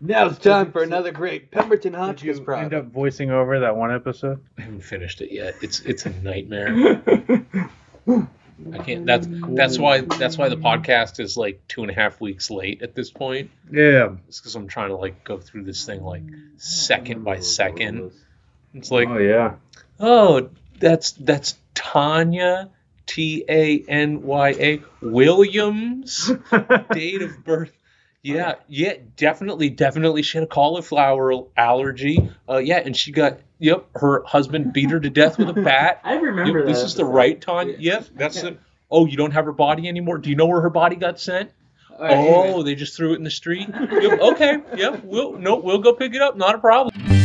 Now it's time for another great Pemberton Did Hotchkiss you end up voicing over that one episode? I haven't finished it yet. It's it's a nightmare. I can't. That's that's why that's why the podcast is like two and a half weeks late at this point. Yeah. It's because I'm trying to like go through this thing like second by second. It's like, oh yeah. oh, that's that's Tanya, T A N Y A Williams, date of birth. Yeah, yeah, definitely, definitely. She had a cauliflower allergy. Uh, yeah, and she got. Yep, her husband beat her to death with a bat. I remember Yep, that. this is the right Tanya. Yep, that's it. Oh, you don't have her body anymore? Do you know where her body got sent? Oh, they just threw it in the street. Yep, okay. Yep. We'll no. We'll go pick it up. Not a problem.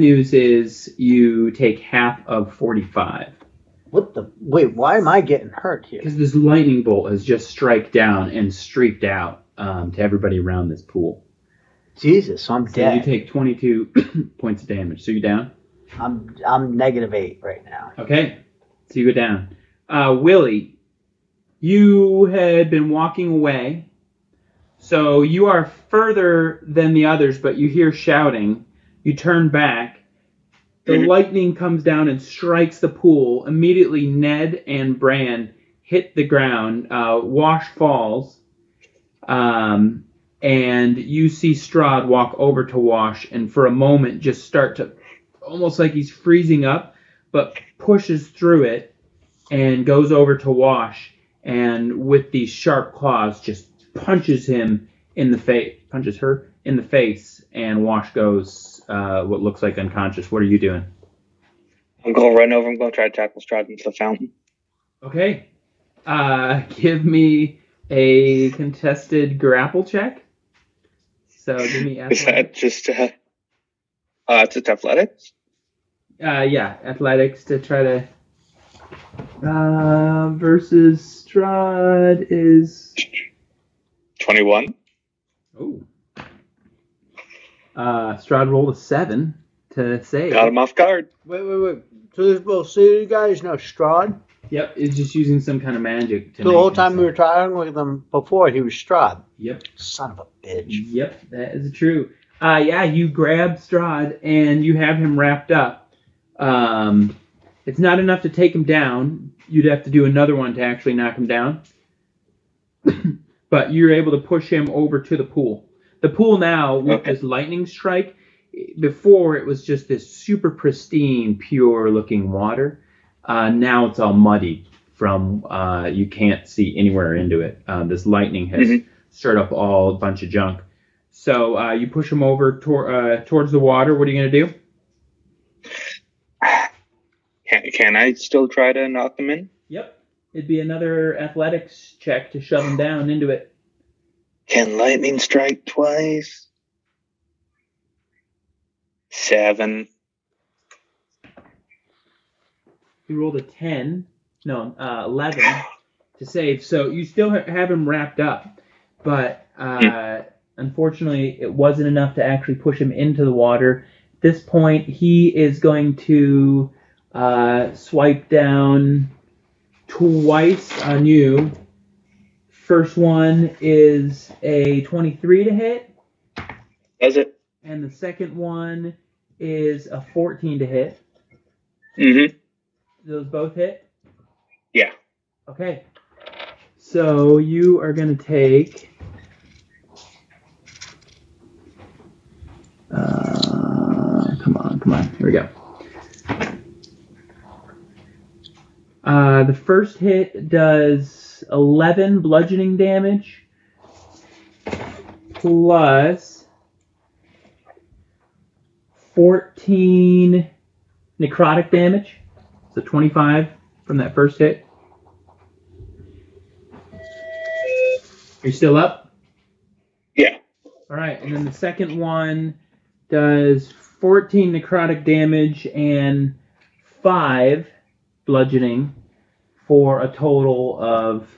News is you take half of 45 What the? Wait, why am I getting hurt here? because this lightning bolt has just strike down and streaked out um, to everybody around this pool. Jesus, so I'm So you take 22 points of damage. So you down? I'm I'm negative eight right now. Okay. So you go down. Uh, Willie, you had been walking away. So you are further than the others, but you hear shouting. You turn back. The Mhm. lightning comes down and strikes the pool. Immediately, Ned and Bran hit the ground. Uh, Wash falls. Um, and you see Strahd walk over to Wash and for a moment just start to almost like he's freezing up, but pushes through it and goes over to Wash and with these sharp claws just punches him in the face, punches her in the face, and Wash goes uh, what looks like unconscious. What are you doing? I'm gonna run over. I'm gonna try to tackle Strahd into the fountain. Okay, uh, give me a contested grapple check. So give me Athletics. Is that just uh, uh it's athletics? Uh, yeah, athletics to try to. Uh, versus Strahd is. Twenty one. Oh. Uh, Strahd rolled a seven to save. Got him off guard. Wait, wait, wait. So this will see you guys know Strahd. Yep, it's just using some kind of magic. To the whole time we were himself- trying with him before, he was Strahd. Yep. Son of a bitch. Yep, that is true. Uh, yeah, you grab Strahd and you have him wrapped up. Um, it's not enough to take him down. You'd have to do another one to actually knock him down. but you're able to push him over to the pool. The pool now, with Okay. this lightning strike, before it was just this super pristine, pure looking water. Uh, now it's all muddy from uh, you can't see anywhere into it. Uh, this lightning has Mhm. stirred up all a bunch of junk. So uh, you push him over tor- uh, towards the water. What are you gonna do? Can can I still try to knock him in? Yep. It'd be another athletics check to shove him down into it. Can lightning strike twice? Seven. He rolled a 10, no, uh, 11 to save. So you still ha- have him wrapped up, but uh, unfortunately, it wasn't enough to actually push him into the water. At this point, he is going to uh, swipe down twice on you. First one is a 23 to hit, Does it? and the second one is a 14 to hit. Mm-hmm. Those both hit? Yeah. Okay. So you are going to take. Uh, come on, come on. Here we go. Uh, the first hit does 11 bludgeoning damage plus 14 necrotic damage. So 25 from that first hit. Are you still up? Yeah. All right, and then the second one does 14 necrotic damage and 5 bludgeoning for a total of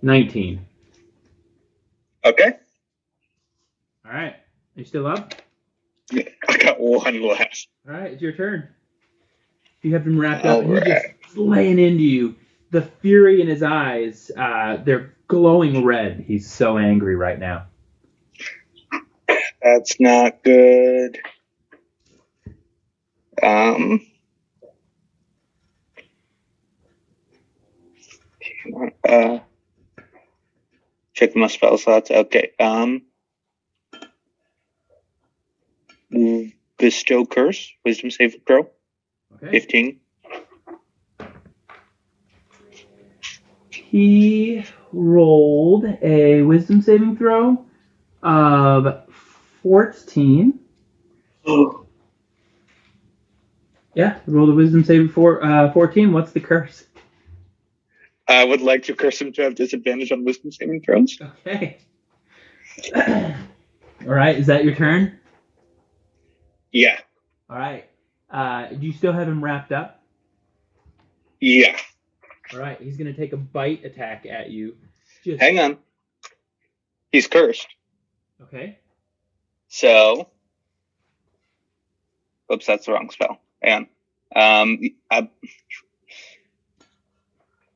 19. Okay. All right. Are you still up? Yeah, I got one left. All right, it's your turn. You have him wrapped up, and he's just laying into you. The fury in his eyes, uh, they're glowing red. He's so angry right now. That's not good. Um. Uh, check my spell slots. Okay. Um. Bestow curse. Wisdom save throw. Okay. Fifteen. He rolled a wisdom saving throw of 14. Yeah, rolled a wisdom saving for uh, 14. What's the curse? I would like to curse him to have disadvantage on wisdom saving throws. Okay. All right, is that your turn? Yeah. All right. Uh, do you still have him wrapped up? Yeah. All right, he's gonna take a bite attack at you. Just Hang on. He's cursed. okay. So, oops, that's the wrong spell. Hang on. Um, I,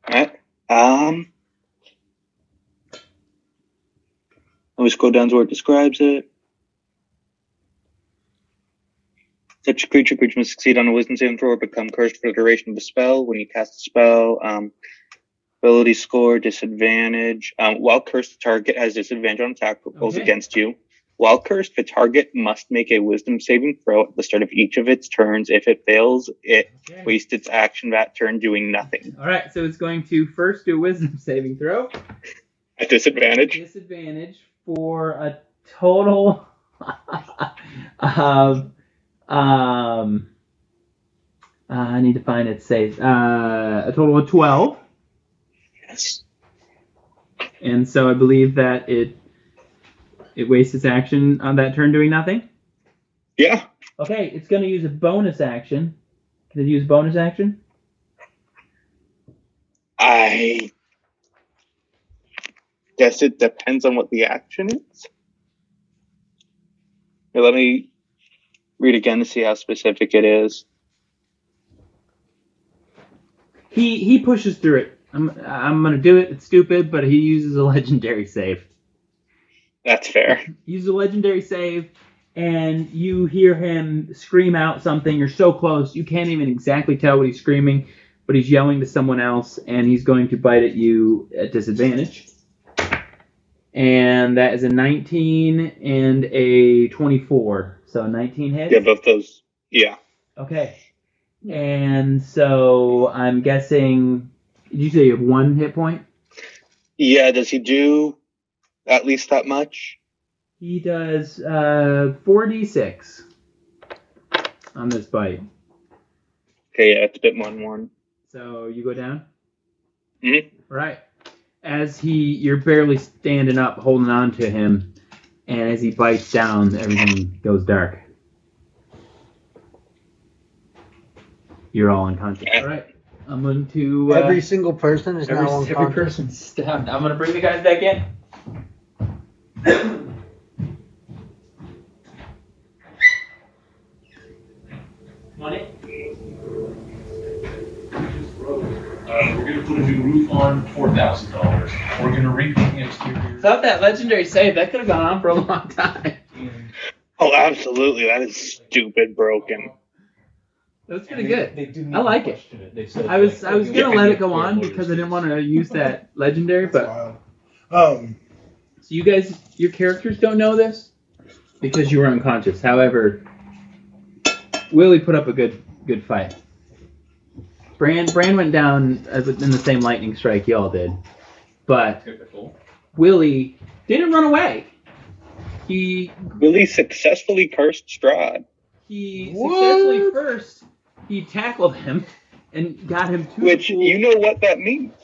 alright. Um, let me scroll down to where it describes it. Such a creature, creature must succeed on a wisdom saving throw or become cursed for the duration of the spell. When you cast a spell, um, ability score, disadvantage. Um, while cursed, the target has disadvantage on attack rolls Okay. against you. While cursed, the target must make a wisdom saving throw at the start of each of its turns. If it fails, it Okay. wastes its action that turn doing nothing. All right, so it's going to first do a wisdom saving throw. At disadvantage. Disadvantage for a total of um. uh, I need to find it save. Uh, a total of twelve, Yes. and so I believe that it it wastes its action on that turn doing nothing. Yeah. Okay, it's going to use a bonus action. Can it use bonus action? I guess it depends on what the action is. Here, let me read again to see how specific it is. He he pushes through it. I'm I'm gonna do it. It's stupid, but he uses a legendary save. That's fair. He uses a legendary save, and you hear him scream out something. You're so close, you can't even exactly tell what he's screaming, but he's yelling to someone else, and he's going to bite at you at disadvantage. And that is a 19 and a 24. So 19 hits. Yeah, both those. Yeah. Okay. And so I'm guessing. Did you say you have one hit point? Yeah, does he do at least that much? He does uh, 4d6 on this bite. Okay, yeah, it's a bit more than one. So you go down? Mhm. Right. As he, you're barely standing up, holding on to him, and as he bites down, everything goes dark. You're all unconscious. All right. I'm going to. Uh, Every single person is every, now every unconscious. person's down. I'm going to bring the guys back in. Come on in. Uh, we're gonna put a new roof on, four thousand dollars. We're gonna repaint the exterior. Without that legendary save, that could have gone on for a long time. Oh, absolutely. That is stupid broken. That was pretty good. They didn't I like it. question it. They said, I was like, I was okay, gonna let it go on because I didn't want to use that legendary, but Wild. Um, so you guys, your characters don't know this because you were unconscious. However, Willie put up a good good fight. Bran Bran went down as in the same lightning strike y'all did, but Typical. Willie didn't run away. He Willie successfully cursed Strahd. he What? successfully first he tackled him and got him to Which, the pool. you know what that means.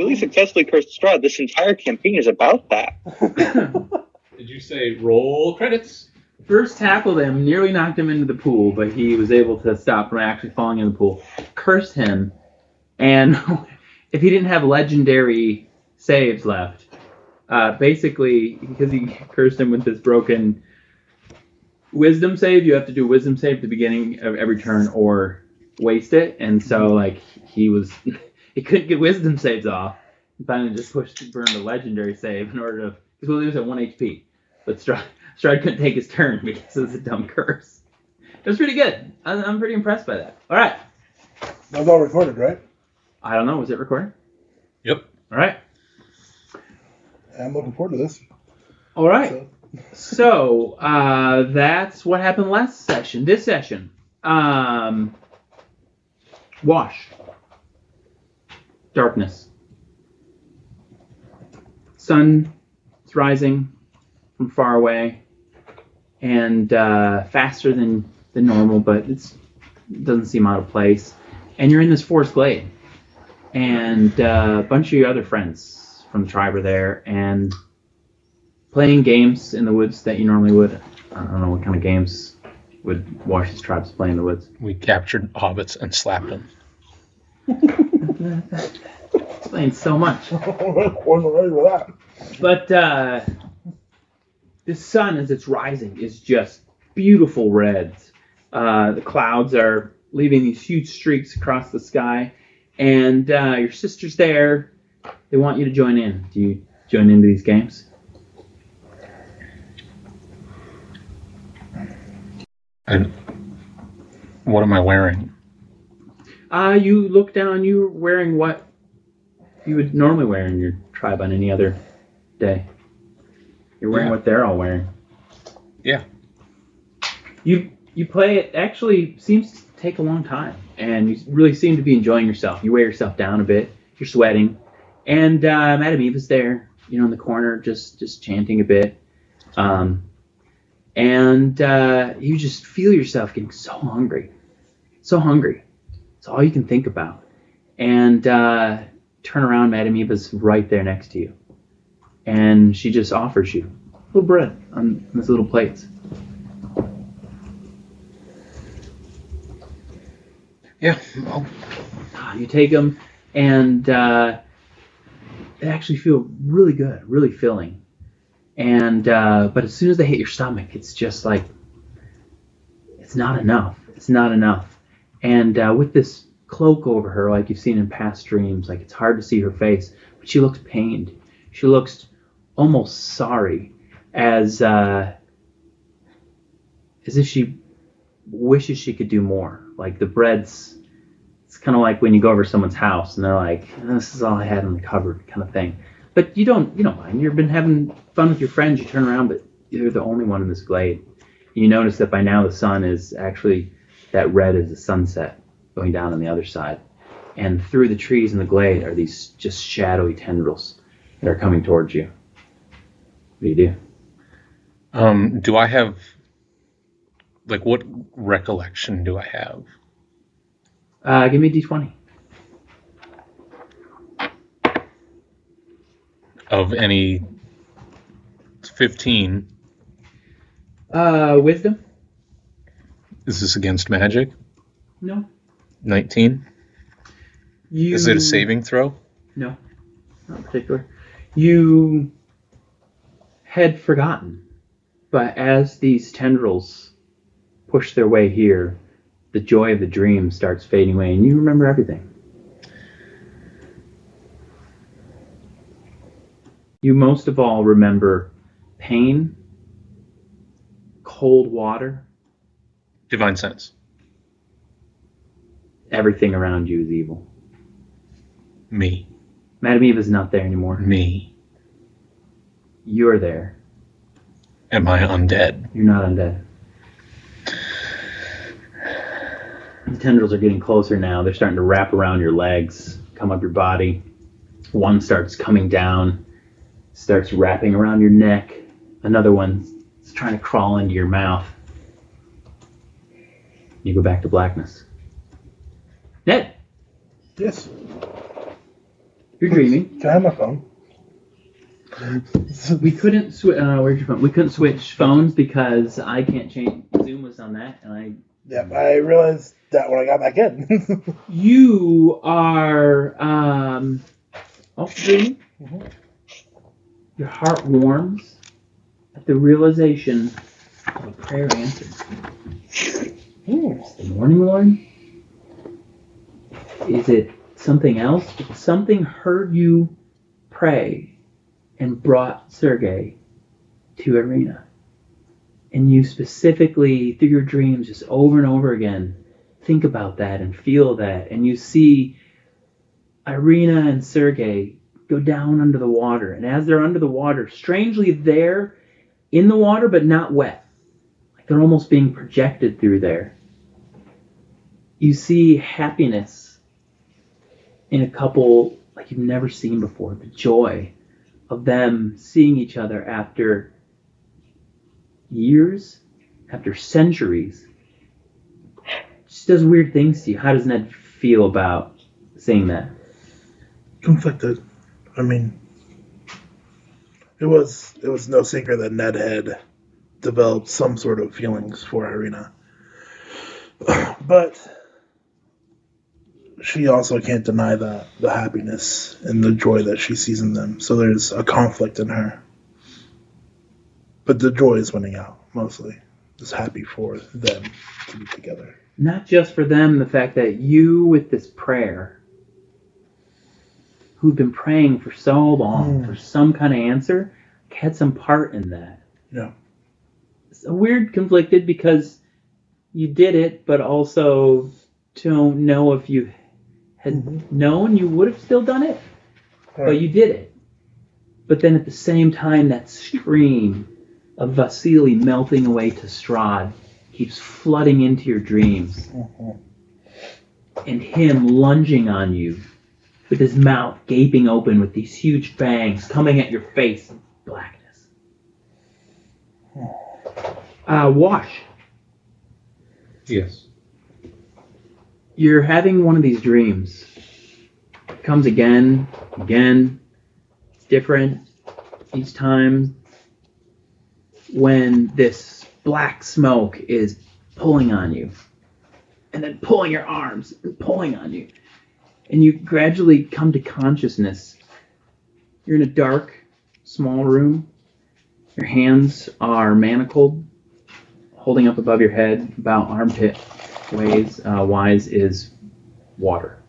Willie successfully cursed Strahd. This entire campaign is about that. Did you say roll credits? first tackled him, nearly knocked him into the pool, but he was able to stop from actually falling in the pool. Cursed him, and if he didn't have legendary saves left, uh, basically because he cursed him with this broken wisdom save, you have to do wisdom save at the beginning of every turn or waste it. And so like he was, he couldn't get wisdom saves off. He finally just pushed burned a legendary save in order to because he was at one HP, but Strahd, Strahd couldn't take his turn because it was a dumb curse. It was pretty good. I'm, I'm pretty impressed by that. All right. That was all recorded, right? I don't know. Was it recorded? Yep. All right. I'm looking forward to this. All right. So, So uh, that's what happened last session. This session, um, wash, darkness, sun is rising from far away, and uh, faster than than normal, but it doesn't seem out of place. And you're in this forest glade, and uh, a bunch of your other friends from the tribe are there, and playing games in the woods that you normally would. I don't know what kind of games would Wash's tribes play in the woods. We captured hobbits and slapped them. Explains so much. wasn't ready for that. But uh, the sun, as it's rising, is just beautiful reds. Uh, the clouds are leaving these huge streaks across the sky, and uh, your sister's there. They want you to join in. Do you join into these games? And what am I wearing? Uh, you look down. You're wearing what you would normally wear in your tribe on any other day. You're wearing Yeah. what they're all wearing. Yeah. You you play it. Actually, seems to take a long time, and you really seem to be enjoying yourself. You wear yourself down a bit. You're sweating, and uh, Madame Eva's there, you know, in the corner, just just chanting a bit. Um, and uh, you just feel yourself getting so hungry, so hungry. It's all you can think about. And uh, turn around, Madame Eva's right there next to you, and she just offers you a little bread on these little plates. Yeah. Oh, Ah, You take them, and uh, they actually feel really good, really filling. And uh, but as soon as they hit your stomach, it's just like it's not enough. It's not enough. And uh, with this cloak over her, like you've seen in past dreams, like it's hard to see her face, but she looks pained. She looks almost sorry, as uh, as if she wishes she could do more. Like the bread's it's kind of like when you go over someone's house and they're like, "This is all I had in the cupboard," kind of thing. But you don't, you don't mind. You've been having fun with your friends. You turn around, but you're the only one in this glade. You notice that by now the sun is actually that red is the sunset going down on the other side, and through the trees in the glade are these just shadowy tendrils that are coming towards you. What do you do? Um, do I have like what recollection do I have? Uh, give me a d20. Of any fifteen. Uh, wisdom? Is this against magic? No. Nineteen? You... Is it a saving throw? No, not particular. You had forgotten, but as these tendrils push their way here, the joy of the dream starts fading away, and you remember everything. You most of all remember pain, cold water, Divine sense. everything around you is evil. Me. Madame Eva's not there anymore. Me. You're there. Am I undead? You're not undead. The tendrils are getting closer now. They're starting to wrap around your legs, come up your body. One starts coming down, starts wrapping around your neck. Another one is trying to crawl into your mouth. You go back to blackness. Ned, Yes. you're dreaming. Can I have my phone? We couldn't switch. Uh, where'd your phone? We couldn't switch phones because I can't change. Zoom was on that, and I. Yeah, I realized that when I got back in. You are um, off dreaming. Mhm. Your heart warms at the realization of a prayer answered. It's the morning, Lord. Is it something else? Something heard you pray and brought Sergei to Irina. And you specifically, through your dreams, just over and over again, think about that and feel that. And you see Irina and Sergei go down under the water. And as they're under the water, strangely, they're in the water but not wet. Like they're almost being projected through there. You see happiness in a couple like you've never seen before. The joy of them seeing each other after years, after centuries. Just does weird things to you. How does Ned feel about seeing that? Conflicted. I mean, it was it was no secret that Ned had developed some sort of feelings for Irina, but she also can't deny the the happiness and the joy that she sees in them. So there's a conflict in her, but the joy is winning out mostly. Is happy for them to be together. Not just for them, the fact that you, with this prayer, who've been praying for so long Mm. for some kind of answer, had some part in that. Yeah. It's a weird conflicted because you did it, but also don't know if you had Mhm. known you would have still done it, but you did it. But then at the same time, that stream of Vasily melting away to Strahd keeps flooding into your dreams Mhm. and him lunging on you with his mouth gaping open with these huge fangs coming at your face in blackness. Uh, Wash, Yes. You're having one of these dreams. It comes again, again. It's different each time. When this black smoke is pulling on you, and then pulling your arms and pulling on you, and you gradually come to consciousness. You're in a dark, small room. Your hands are manacled, holding up above your head, about armpit ways uh, wise is water.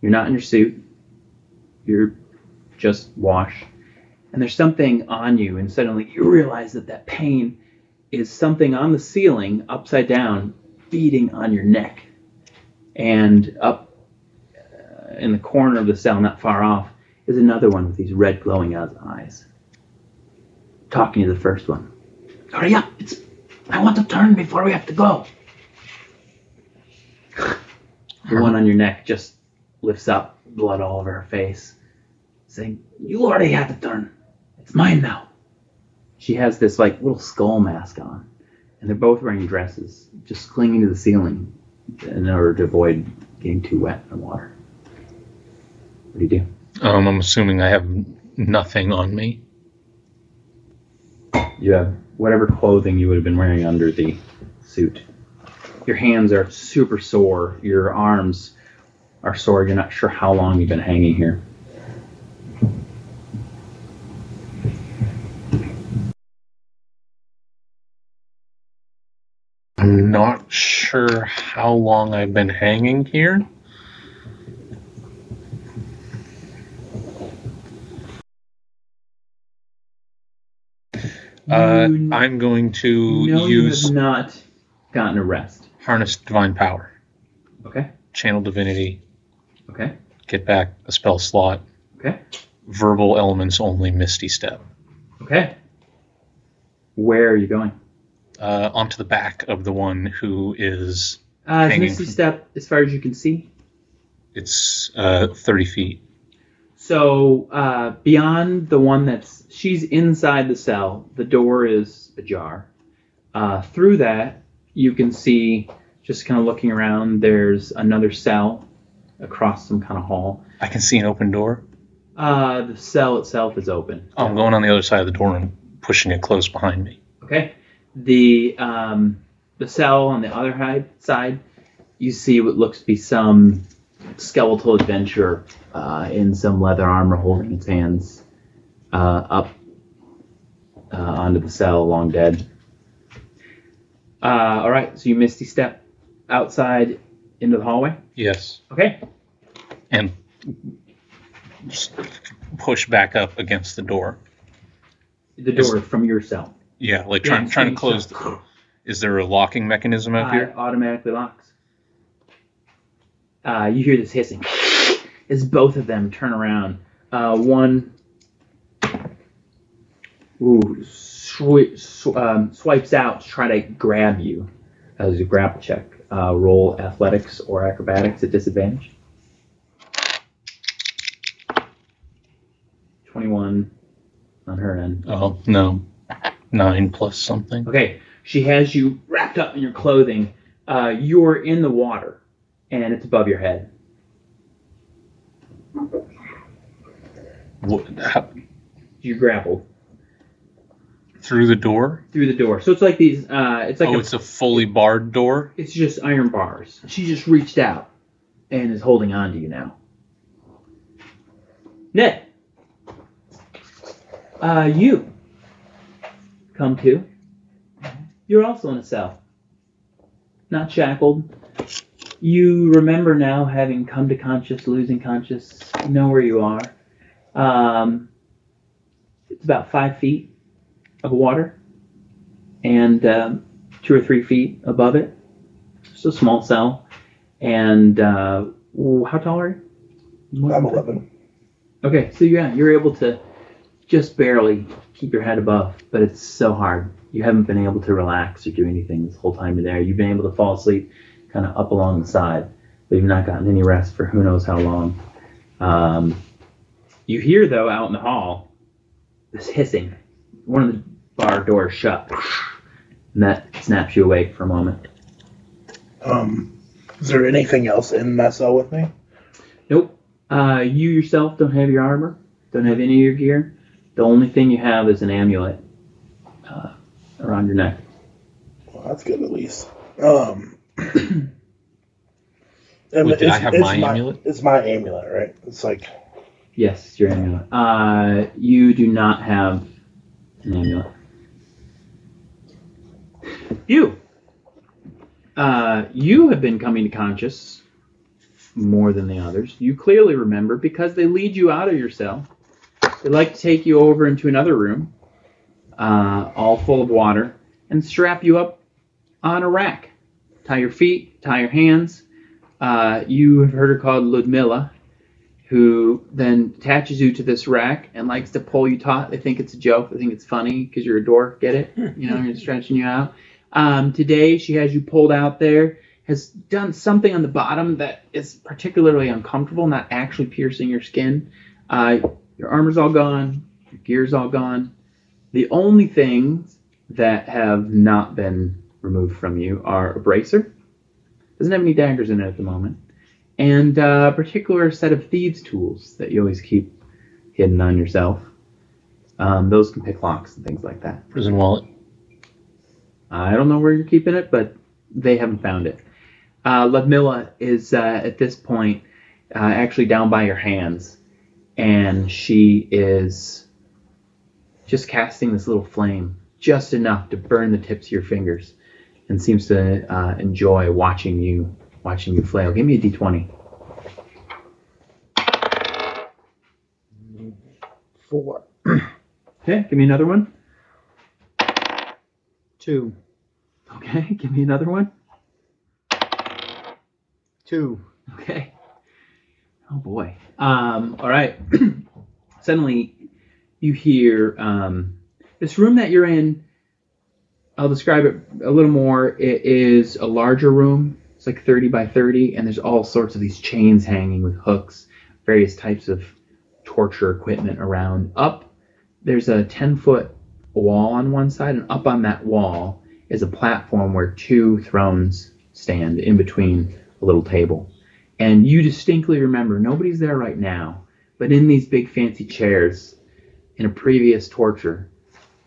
You're not in your suit. You're just wash. And there's something on you, and suddenly you realize that that pain is something on the ceiling, upside down, beating on your neck. And up uh, in the corner of the cell, not far off, is another one with these red glowing eyes. Talking to the first one. Hurry up! It's I want to turn before we have to go. The one on your neck just lifts up, blood all over her face, saying, You already had the turn. It's mine now. She has this like little skull mask on, and they're both wearing dresses, just clinging to the ceiling in order to avoid getting too wet in the water. What do you do? Um, I'm assuming I have nothing on me. You have whatever clothing you would have been wearing under the suit. Your hands are super sore. Your arms are sore. You're not sure how long you've been hanging here. I'm not sure how long I've been hanging here. Uh, I'm going to you use have not gotten a rest. Harness divine power, Okay. channel divinity, Okay. get back a spell slot, Okay. verbal elements only, misty step, Okay. Where are you going? uh, onto the back of the one who is Uh, Hanging Misty from- Step as far as you can see. it's uh, 30 feet. So uh, beyond the one that's she's inside the cell, the door is ajar. Uh, through that, you can see just kind of looking around. There's another cell across some kind of hall. I can see an open door. Uh, the cell itself is open. I'm going on the other side of the door and pushing it close behind me. Okay. The um, the cell on the other side, you see what looks to be some skeletal adventurer uh, in some leather armor, holding its hands uh, up uh, onto the cell, long dead. Uh, all right. So you misty step outside into the hallway. Yes. Okay. And push back up against the door. The door from your cell. Yeah, like Yeah, trying it's trying to close. shut. The, is there a locking mechanism up Uh, here? it automatically locks. Uh, you hear this hissing as both of them turn around. Uh, one ooh, swi- sw- um, swipes out to try to grab you as a grapple check. Uh, roll athletics or acrobatics at disadvantage. 21 on her end. Oh no, nine plus something. Okay, she has you wrapped up in your clothing. Uh, you're in the water, and it's above your head. What, how, You grappled through the door? through the door, so it's like these. Uh, it's like oh, a, it's a fully barred door. it's just iron bars. She just reached out and is holding on to you now. Ned, uh, you come to. You're also in a cell, not shackled. You remember now having come to conscious, losing conscious. Know where you are. Um, it's about five feet of water, and um, two or three feet above it. Just a small cell. And uh, how tall are you? I'm 11. Okay, so yeah, you're able to just barely keep your head above, but it's so hard. You haven't been able to relax or do anything this whole time you're there. You've been able to fall asleep kind of up along the side, but you've not gotten any rest for who knows how long. Um, you hear, though, out in the hall, this hissing. One of the bar door shut, and that snaps you awake for a moment. Um, is there anything else in that cell with me? Nope. Uh, you yourself don't have your armor, don't have any of your gear. The only thing you have is an amulet uh, around your neck. Well, that's good at least. Um, and Wait, did I it's- have it's my amulet? It's my amulet, right? It's like Yes, it's your amulet. Uh, you do not have an amulet. You. Uh, you have been coming to conscious more than the others. You clearly remember because they lead you out of your cell. They like to take you over into another room, uh, all full of water, and strap you up on a rack. Tie your feet, tie your hands. Uh, you have heard her called Ludmilla who then attaches you to this rack and likes to pull you taut. They think it's a joke. They think it's funny because you're a dwarf. Get it? You know, you're stretching you out. Um, today, she has you pulled out there, has done something on the bottom that is particularly uncomfortable, not actually piercing your skin. Uh, your armor's all gone, your gear's all gone. The only things that have not been removed from you are a bracer. Doesn't have any daggers in it at the moment and uh, a particular set of thieves' tools that you always keep hidden on yourself. Um, those can pick locks and things like that. Prison wallet. I don't know where you're keeping it, but they haven't found it. Uh, Ludmilla is uh, at this point uh, actually down by your hands, and she is just casting this little flame, just enough to burn the tips of your fingers, and seems to uh, enjoy watching you watching you flail. Give me a d20. Four. Okay, give me another one. Two. Okay, give me another one. Two. Okay. Oh boy. Um, all right. Suddenly, you hear um, this room that you're in. I'll describe it a little more. It is a larger room. It's like 30 by 30, and there's all sorts of these chains hanging with hooks, various types of torture equipment around. Up, there's a 10 foot wall on one side, and up on that wall is a platform where two thrones stand in between a little table. And you distinctly remember nobody's there right now, But in these big fancy chairs, in a previous torture,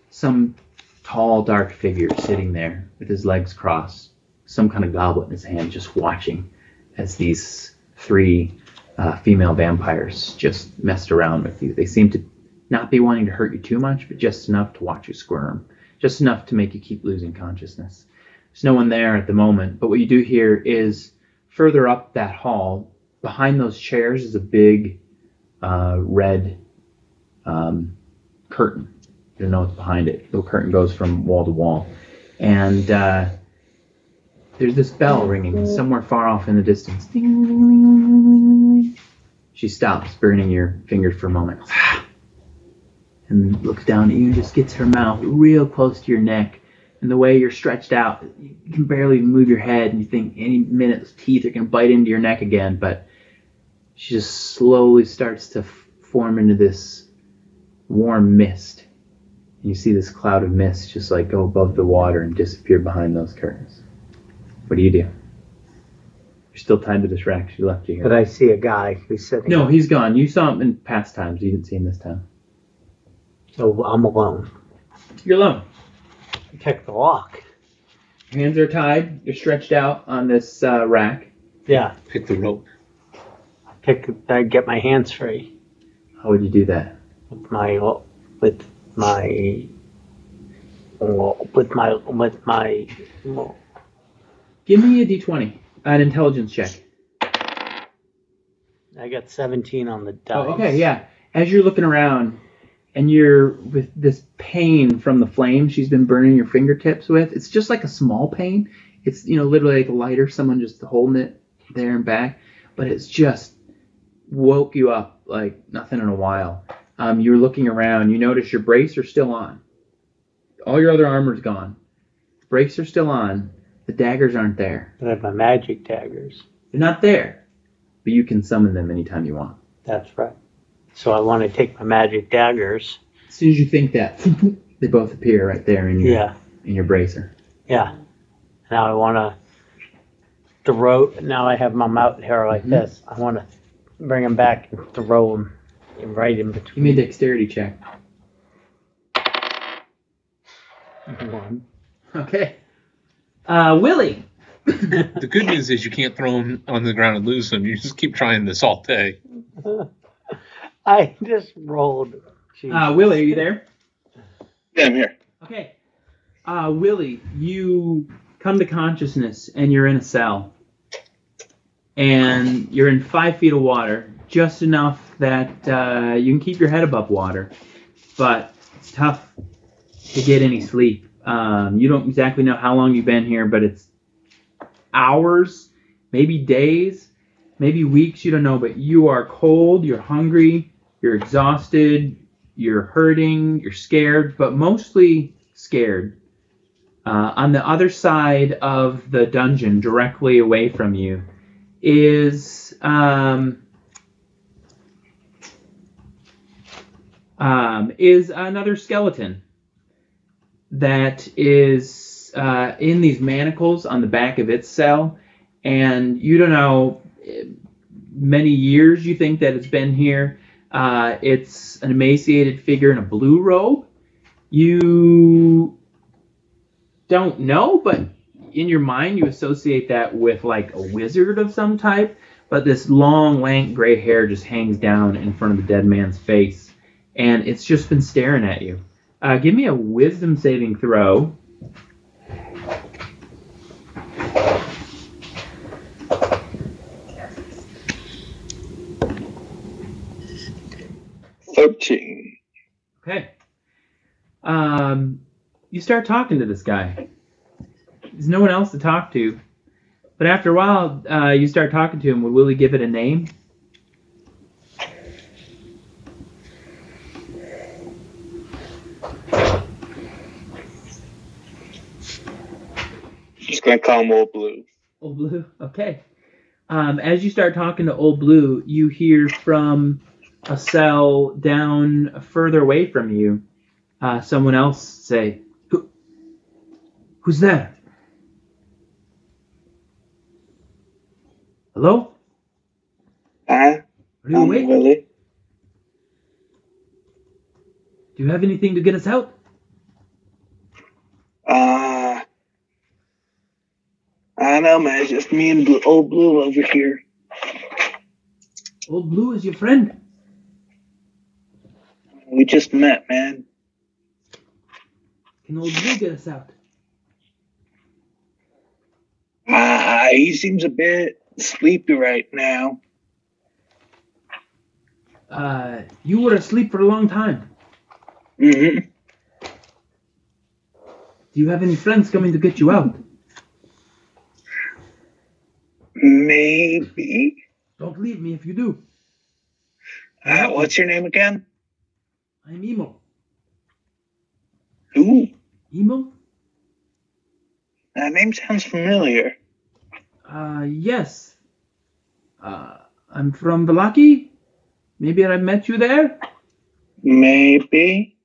some tall, dark figure sitting there with his legs crossed, some kind of goblet in his hand, just watching as these three uh, female vampires just messed around with you. They seem to not be wanting to hurt you too much, but just enough to watch you squirm, just enough to make you keep losing consciousness. There's no one there at the moment, but what you do hear is further up that hall, behind those chairs, is a big uh, red um, curtain. You don't know what's behind it. The curtain goes from wall to wall, and uh, there's this bell ringing somewhere far off in the distance. She stops, burning your fingers for a moment, and looks down at you and just gets her mouth real close to your neck. And the way you're stretched out, you can barely move your head, and you think any minute those teeth are gonna bite into your neck again. But she just slowly starts to f- form into this warm mist. And you see this cloud of mist just like go above the water and disappear behind those curtains. What do you do? You're still tied to this rack. She left you here. But I see a guy who's sitting. no, he's gone. You saw him in past times. You didn't see him this time. So I'm alone. You're alone. I check the lock. Your hands are tied. You're stretched out on this uh, rack. Yeah. Pick the rope. Pick. I get my hands free How would you do that? with my with my with my with my. Give me a d20, an intelligence check. I got 17 on the dice. Oh, okay, yeah. As you're looking around and you're with this pain from the flame she's been burning your fingertips with, it's just like a small pain. It's, you know, literally like a lighter, someone just holding it there and back, but it's just woke you up like nothing in a while. Um, you're looking around, you notice your brace are still on. All your other armor's gone. Brakes are still on. The daggers aren't there. But I have my magic daggers. They're not there. But you can summon them anytime you want. That's right. So I want to take my magic daggers. As soon as you think that, they both appear right there in your Yeah. in your bracer. Yeah. Now I want to throw. Now I have my mountain hair like Mhm. this. I want to bring them back and throw them right in Give between. me a dexterity check. One. Okay. Uh, Willie. The good news is you can't throw them on the ground and lose them. You just keep trying this all day. I just rolled. Jeez. Uh, Willie, are you there? Yeah, I'm here. Okay. Uh, Willie, you come to consciousness and you're in a cell. And you're in five feet of water, just enough that uh, you can keep your head above water. But it's tough to get any sleep. Um, you don't exactly know how long you've been here, but it's hours, maybe days, maybe weeks, you don't know. But you are cold, you're hungry, you're exhausted, you're hurting, you're scared, but mostly scared. Uh, on the other side of the dungeon, directly away from you, is um, um, is another skeleton that is uh, in these manacles on the back of its cell, and you don't know eh, many years you think that it's been here. Uh, it's an emaciated figure in a blue robe. You don't know, but in your mind you associate that with like a wizard of some type. But this long, lank gray hair just hangs down in front of the dead man's face, and it's just been staring at you. Uh, give me a wisdom saving throw. Thirteen. Okay. Um, you start talking to this guy. There's no one else to talk to. But after a while, uh, you start talking to him. Would Willie give it a name? Just gonna call him Old Blue. Old Blue. Okay. Um, as you start talking to Old Blue, you hear from a cell down further away from you, uh, someone else say, Who, "Who's there?" Hello? Hi, Are you I'm awake? Willie. Do you have anything to get us out? Uh, I don't know, man. It's just me and Blue, old Blue over here. Old Blue is your friend. We just met, man. Can Old Blue get us out? Ah, he seems a bit sleepy right now. Uh, you were asleep for a long time. Mm-hmm. Do you have any friends coming to get you out? Maybe. Don't leave me if you do. Uh, what's your name again? I'm Emo. Ooh, Emo? that name sounds familiar. Uh, yes. Uh, I'm from Vallaki. Maybe I met you there. Maybe.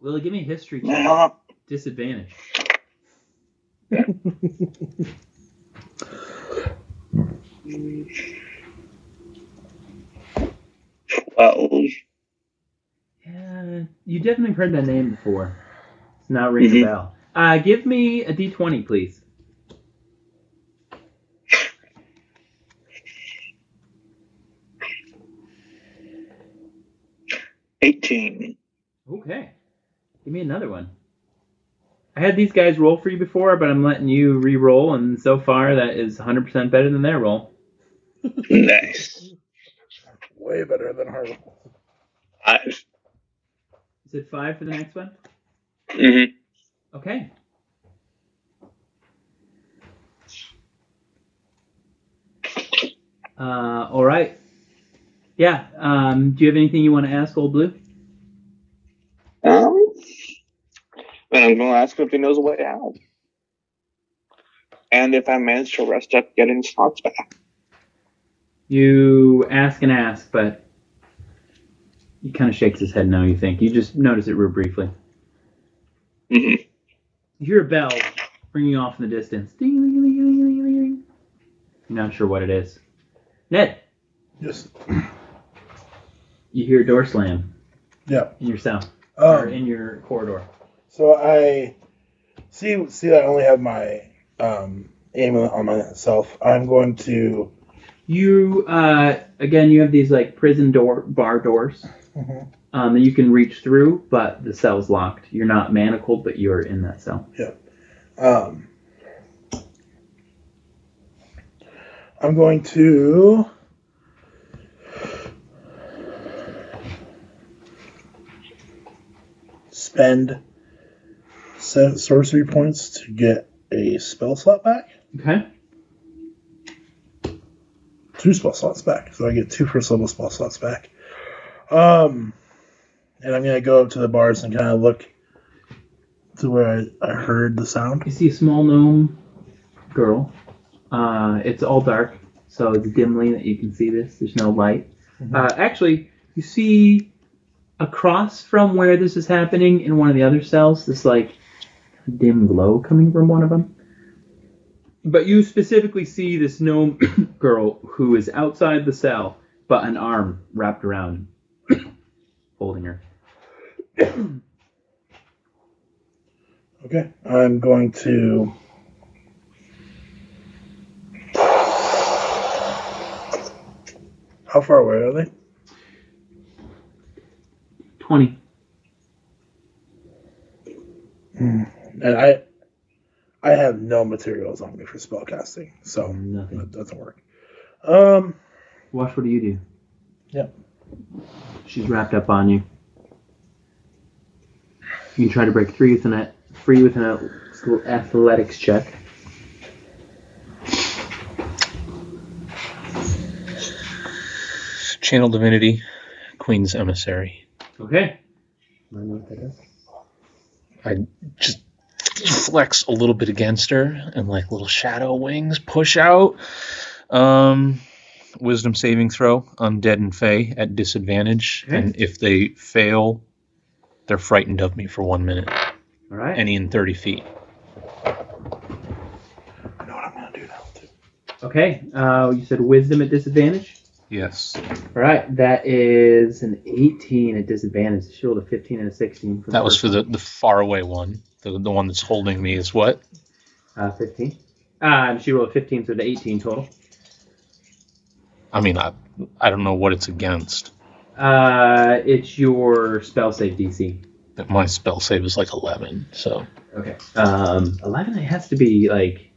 Will it give me history check? Well, Disadvantage. twelve. Yeah, you definitely heard that name before. It's not ringing Mhm. a bell. Uh, give me a d20, please. Eighteen. Okay. Give me another one. I had these guys roll for you before, but I'm letting you re-roll, and so far that is 100% better than their roll. Nice. Way better than her. Five. Is it five for the next one? Mm-hmm. Okay. Uh, all right. Yeah. Um, do you have anything you want to ask, Old Blue? Um, I'm going to ask him if he knows a way out. And if I manage to rest up getting thoughts back. You ask and ask, but he kind of shakes his head no, you think. You just notice it real briefly. Mm-hmm. You hear a bell ringing off in the distance. Ding, ding, ding, ding, ding, ding, ding. You're not sure what it is. Ned, Just you hear a door slam yeah. in your cell or Um, in your corridor. so I see see that I only have my um, aim on myself. I'm going to You uh, again, you have these like prison door bar doors Mhm. um, that you can reach through, but the cell's locked. You're not manacled, but you're in that cell. um, I'm going to spend sorcery points to get a spell slot back. Okay. Two spell slots back, so I get two first level spell slots back. Um, and I'm gonna go up to the bars and kind of look to where I, I heard the sound. You see a small gnome girl. Uh, it's all dark, so it's dimly that you can see this. There's no light. Mhm. Uh, actually, you see across from where this is happening in one of the other cells, this like dim glow coming from one of them. But you specifically see this gnome girl who is outside the cell, but an arm wrapped around, holding her. Okay, I'm going to. How far away are they? Twenty. And I, I have no materials on me for spellcasting, so Nothing. that doesn't work. Um, Wash, what do you do? Yep. She's wrapped up on you. You can try to break free with an free with an athletics check. Channel Divinity, Queen's Emissary. Okay. I just flex a little bit against her and like little shadow wings push out. Um, wisdom saving throw, undead and fey at disadvantage, Okay. and if they fail, they're frightened of me for one minute. All right. Any in thirty feet. I know what I'm gonna do now. Too. okay. Uh, you said wisdom at disadvantage. Yes. All right, that is an 18 at disadvantage. She rolled a 15 and a 16. For That was for the, the far away one. The, the one that's holding me is what? Uh, 15. Uh, and she rolled a 15, so the 18 total. I mean, I, I don't know what it's against. Uh, it's your spell save DC. My spell save is like 11, so. Okay. Um, 11, it has to be like.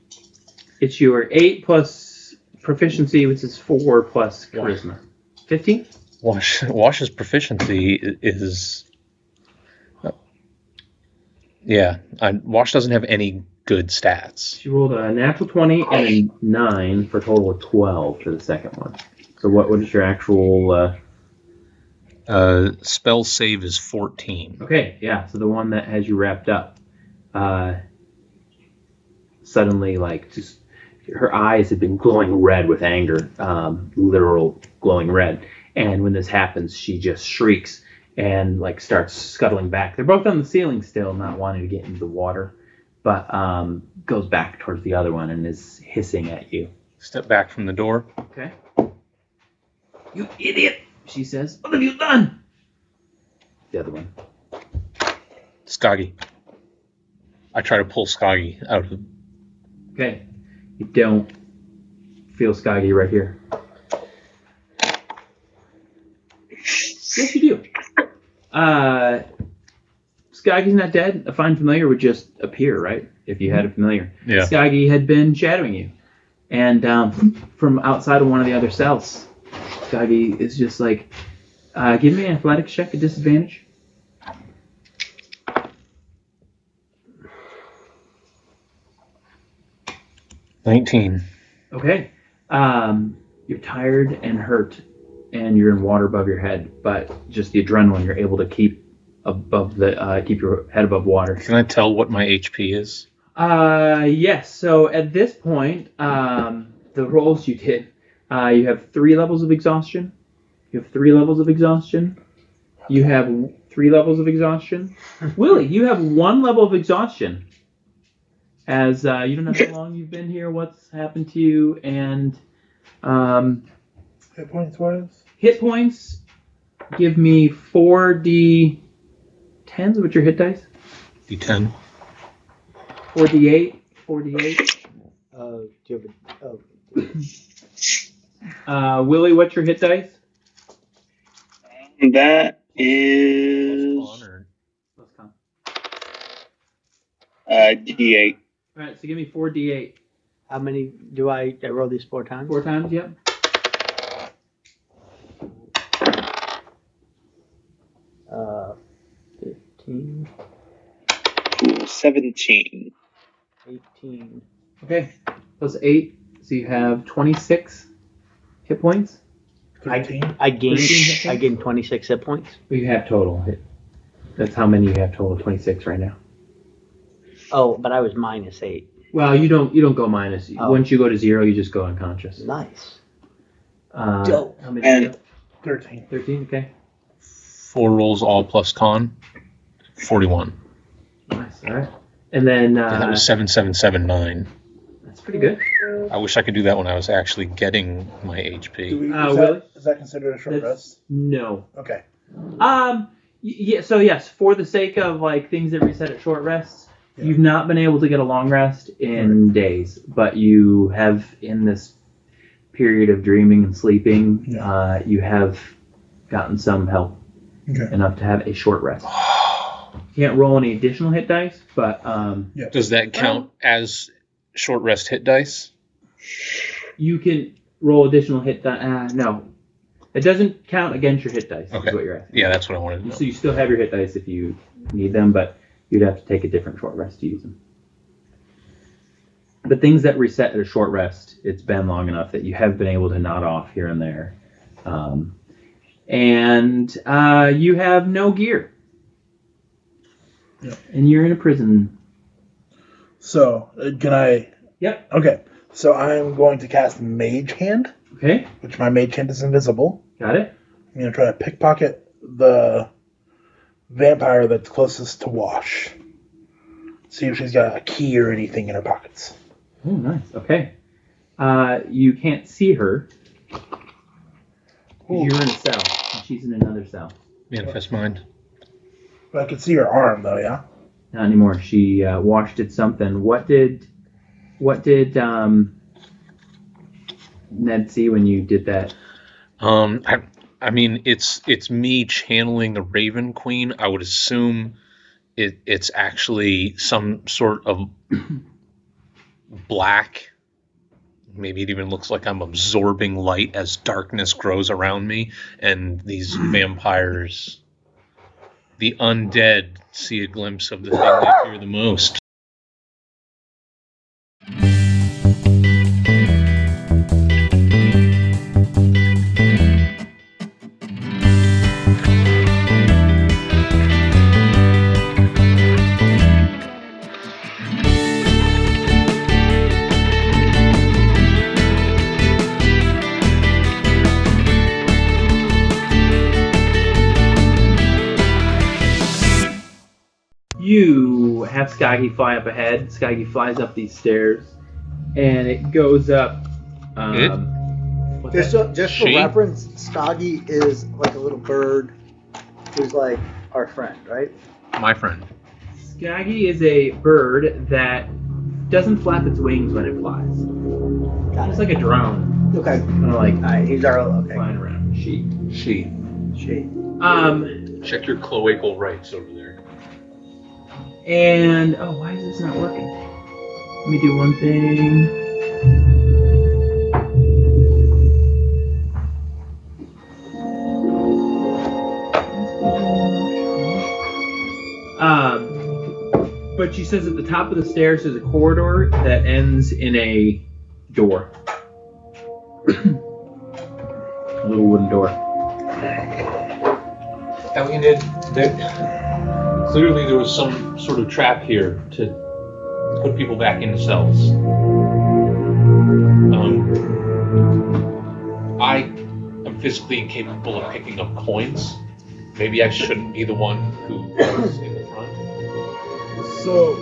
It's your 8 plus proficiency, which is 4 plus charisma. 15? Wash Wash's proficiency is. Yeah, I, Wash doesn't have any good stats. She rolled a natural 20 and a 9 for a total of 12 for the second one. So, what, what is your actual. Uh, Uh, spell save is 14. Okay, yeah. So the one that has you wrapped up, uh, suddenly like just her eyes have been glowing red with anger, um, literal glowing red. And when this happens, she just shrieks and like starts scuttling back. They're both on the ceiling still, not wanting to get into the water, but um, goes back towards the other one and is hissing at you. Step back from the door. Okay. You idiot! She says. What have you done? The other one. Skaggy. I try to pull Skaggy out of. Okay. You don't feel Skaggy right here. Yes, you do. Uh, Skaggy's not dead. A fine familiar would just appear, right? If you had a familiar. Yeah. Skaggy had been shadowing you. And um, from outside of one of the other cells, Skaggy is just like, uh, give me an athletics check at disadvantage. 19. Okay. Um, you're tired and hurt, and you're in water above your head, but just the adrenaline, you're able to keep above the uh, keep your head above water. Can I tell what my HP is? Uh, yes. So at this point, um, the rolls you did, uh, you have three levels of exhaustion. You have three levels of exhaustion. You have three levels of exhaustion. Willie, you have one level of exhaustion. As uh, you don't know how long you've been here, what's happened to you, and um, Hit points wise? hit points. Give me four d tens. What's your hit dice? D10. Four d eight. Four d eight. Uh, do you have a, oh, Uh, Willie, what's your hit dice? That is Honor. Let's come. uh, D8. All right, so give me four d8. how many do I, I roll these four times? Four times, yep. 15, Cool. 17. 18. Okay, plus eight, so you have 26 hit points. 13? I gained, 13 hit I gained 26 hit points. Well, you have total hit. That's how many you have total. 26 right now. Oh, but I was minus 8. Well, you don't you don't go minus. Oh. Once you go to zero, you just go unconscious. Nice. Uh, Dope. How many? And- you 13. 13. Okay. Four rolls all plus con. 41. Nice. All right. And then uh, And that was 7779. that's pretty good. I wish I could do that when I was actually getting my Do HP. we, Uh, is, Willie? that, is that considered a short rest? No. Okay. Um. Yeah. So yes, for the sake of like things that reset at short rests, Yeah. you've not been able to get a long rest in days, but you have in this period of dreaming and sleeping, Yeah. uh, you have gotten some help Okay. enough to have a short rest. You can't roll any additional hit dice, but um, Does that count as short rest hit dice? you can roll additional hit dice. Uh, no, it doesn't count against your hit dice. Okay. Is what you're asking. Yeah, that's what I wanted to know. So you still have your hit dice if you need them, but you'd have to take a different short rest to use them. The things that reset at a short rest, it's been long enough that you have been able to nod off here and there. Um, and uh, you have no gear. Yeah. And you're in a prison. So, uh, can I. Yep. Okay. So, I'm going to cast Mage Hand, Okay, which my Mage Hand is invisible. got it. I'm going to try to pickpocket the vampire that's closest to Wash. See if she's got a key or anything in her pockets. Oh, nice. Okay. Uh, you can't see her. You're in a cell, and she's in another cell. Manifest mind. But I could see her arm though. Yeah. Not anymore. She uh, washed it something. What did, what did um, Ned see when you did that? Um, I, I mean, it's it's me channeling the Raven Queen. I would assume it it's actually some sort of black. Maybe it even looks like I'm absorbing light as darkness grows around me, and these vampires, the undead, see a glimpse of the thing they fear the most. You have Skaggy fly up ahead. Skaggy flies up these stairs, and it goes up. Um, It? Just, that? just for She? reference, Skaggy is like a little bird who's like our friend, right? My friend. Skaggy is a bird that doesn't flap its wings when it flies. Got It's it. like a drone, Okay. kind of like Alright, he's our okay. flying around. She. She. She. Um, Check your cloacal rights over there. And oh, why is this not working? Let me do one thing. Um, but she says at the top of the stairs there's a corridor that ends in a door. a little wooden door. Elionid, there, clearly there was some sort of trap here to put people back into cells. Um, I am physically incapable of picking up coins. Maybe I shouldn't be the one who is in the front. So,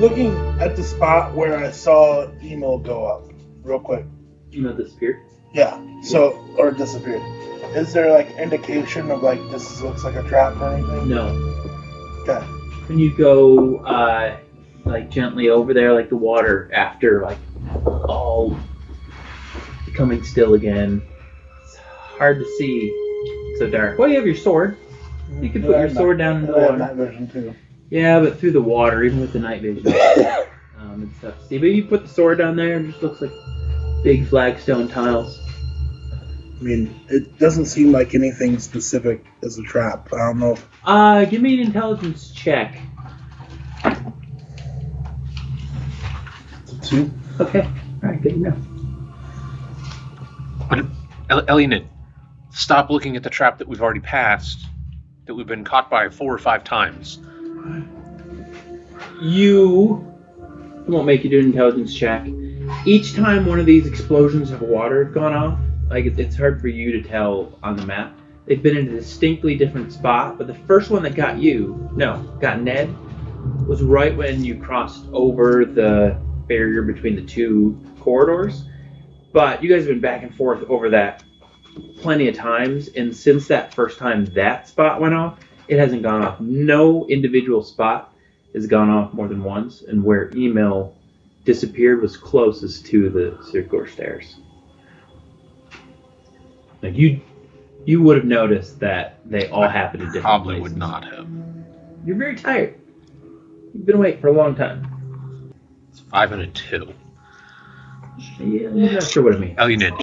looking at the spot where I saw Emo go up, real quick. You know, disappeared. Yeah. So, or disappeared. Is there like indication of like this looks like a trap or anything? No. Okay. When you go uh, like gently over there, like the water after like all becoming still again, it's hard to see. It's so dark. Well, you have your sword. You can put your sword down in the I have water. night vision too. Yeah, but through the water, even with the night vision, um, it's tough to see. But you put the sword down there, it just looks like big flagstone tiles. I mean, it doesn't seem like anything specific as a trap. I don't know. If, Uh, give me an intelligence check. it's a two. Okay. All right. Good enough. El- Elionid, stop looking at the trap that we've already passed, that we've been caught by four or five times. You I won't make you do an intelligence check. Each time one of these explosions of water have gone off, like it's, it's hard for you to tell on the map. They've been in a distinctly different spot, but the first one that got you, no, got Ned, was right when you crossed over the barrier between the two corridors. But you guys have been back and forth over that plenty of times, and since that first time that spot went off, it hasn't gone off. No individual spot has gone off more than once, and where email disappeared was closest to the circular stairs. Like you, you would have noticed that they all happened in different Probably places. would not have. You're very tired. You've been awake for a long time. It's five and a two. Yeah, I'm not sure what it means. Elionid.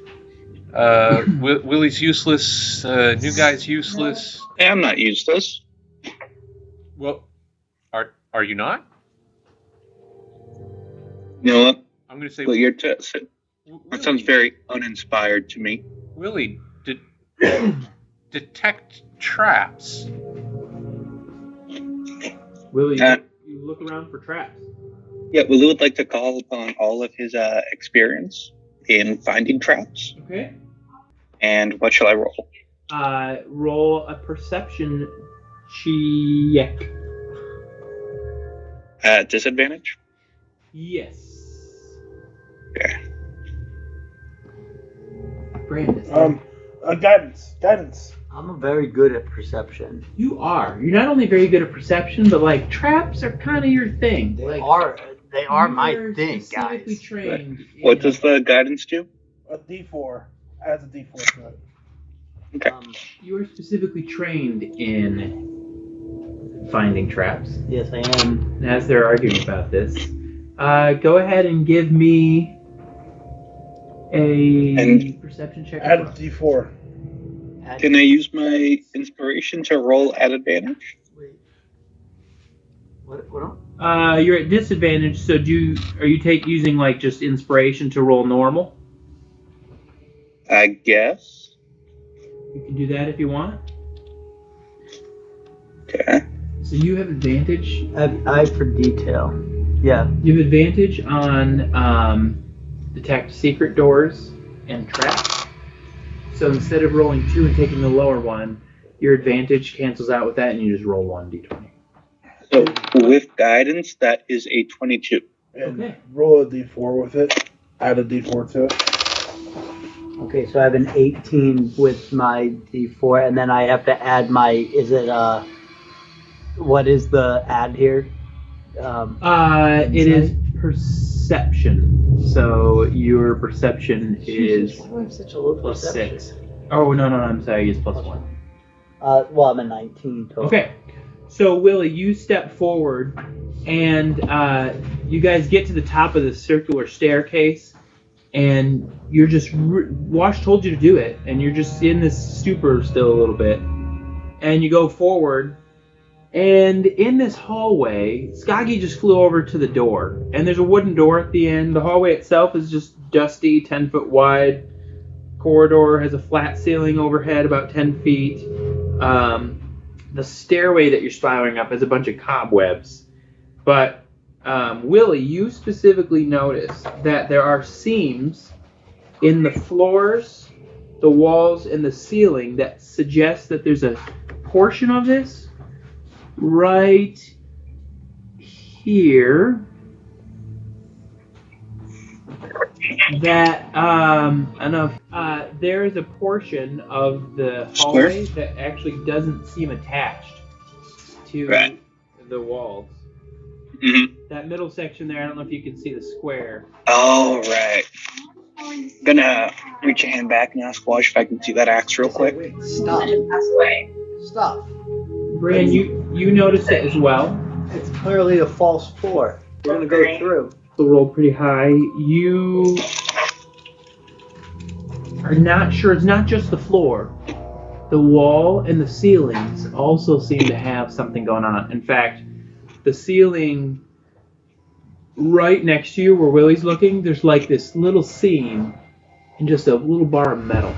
Uh, Wi- Willie's useless. Uh, new guy's useless. Hey, I'm not useless. Well, are are you not? You know what? I'm gonna say. What you're t- W- that sounds Willie, very uninspired to me. Willie, de- detect traps. Willie, Uh, you look around for traps. Yeah, Willie would like to call upon all of his uh, experience in finding traps. Okay. And what shall I roll? Uh, roll a perception check. At disadvantage? Yes. Okay. Brandis. Um, Uh, guidance. Guidance. I'm a very good at perception. You are. You're not only very good at perception, but like traps are kind of your thing. They like, are they are my thing, guys. Trained What in- does the guidance do? A D4 adds a D4 to it. Okay. Um, You are specifically trained in finding traps. yes, I am. As they're arguing about this, uh, go ahead and give me a And- perception check. Add a D4. At- Can I use my inspiration to roll at advantage? Wait. What? What? am- Uh, you're at disadvantage. So do you, are you take using like just inspiration to roll normal? I guess. You can do that if you want. Okay. So you have advantage. Eye eye for detail. Yeah. You have advantage on um, detect secret doors and traps. So instead of rolling two and taking the lower one, your advantage cancels out with that, and you just roll one d20. So with guidance, that is a 22. And Okay. roll a D4 with it. Add a D4 to it. Okay, so I have an 18 with my D4, and then I have to add my. Is it uh? What is the add here? Um, Uh, it is perception. So your perception is Why do I have such a low plus perception? six. Oh no no no! I'm sorry. It's plus one. uh, well, I'm a 19 total. Okay. So Willie, you step forward, and uh, you guys get to the top of the circular staircase, and you're just re- Wash told you to do it, and you're just in this stupor still a little bit, and you go forward, and in this hallway, Skaggy just flew over to the door, and there's a wooden door at the end. The hallway itself is just dusty, ten foot wide. Corridor has a flat ceiling overhead, about ten feet. Um, the stairway that you're spiraling up has a bunch of cobwebs. But um, Willie, you specifically notice that there are seams in the floors, the walls, and the ceiling that suggest that there's a portion of this right here that um enough uh there is a portion of the hallway that actually doesn't seem attached to Right. the walls hmm that middle section there i don't know if you can see the square All right. Gonna reach a hand back and ask Wash if I can see that axe real quick. Wait, stop. Stop. Brian, you you notice it as well. It's clearly a false four. We're gonna go through. the roll pretty high. You are not sure it's not just the floor. The wall and the ceilings also seem to have something going on. In fact the ceiling right next to you where willie's looking there's like this little seam and just a little bar of metal.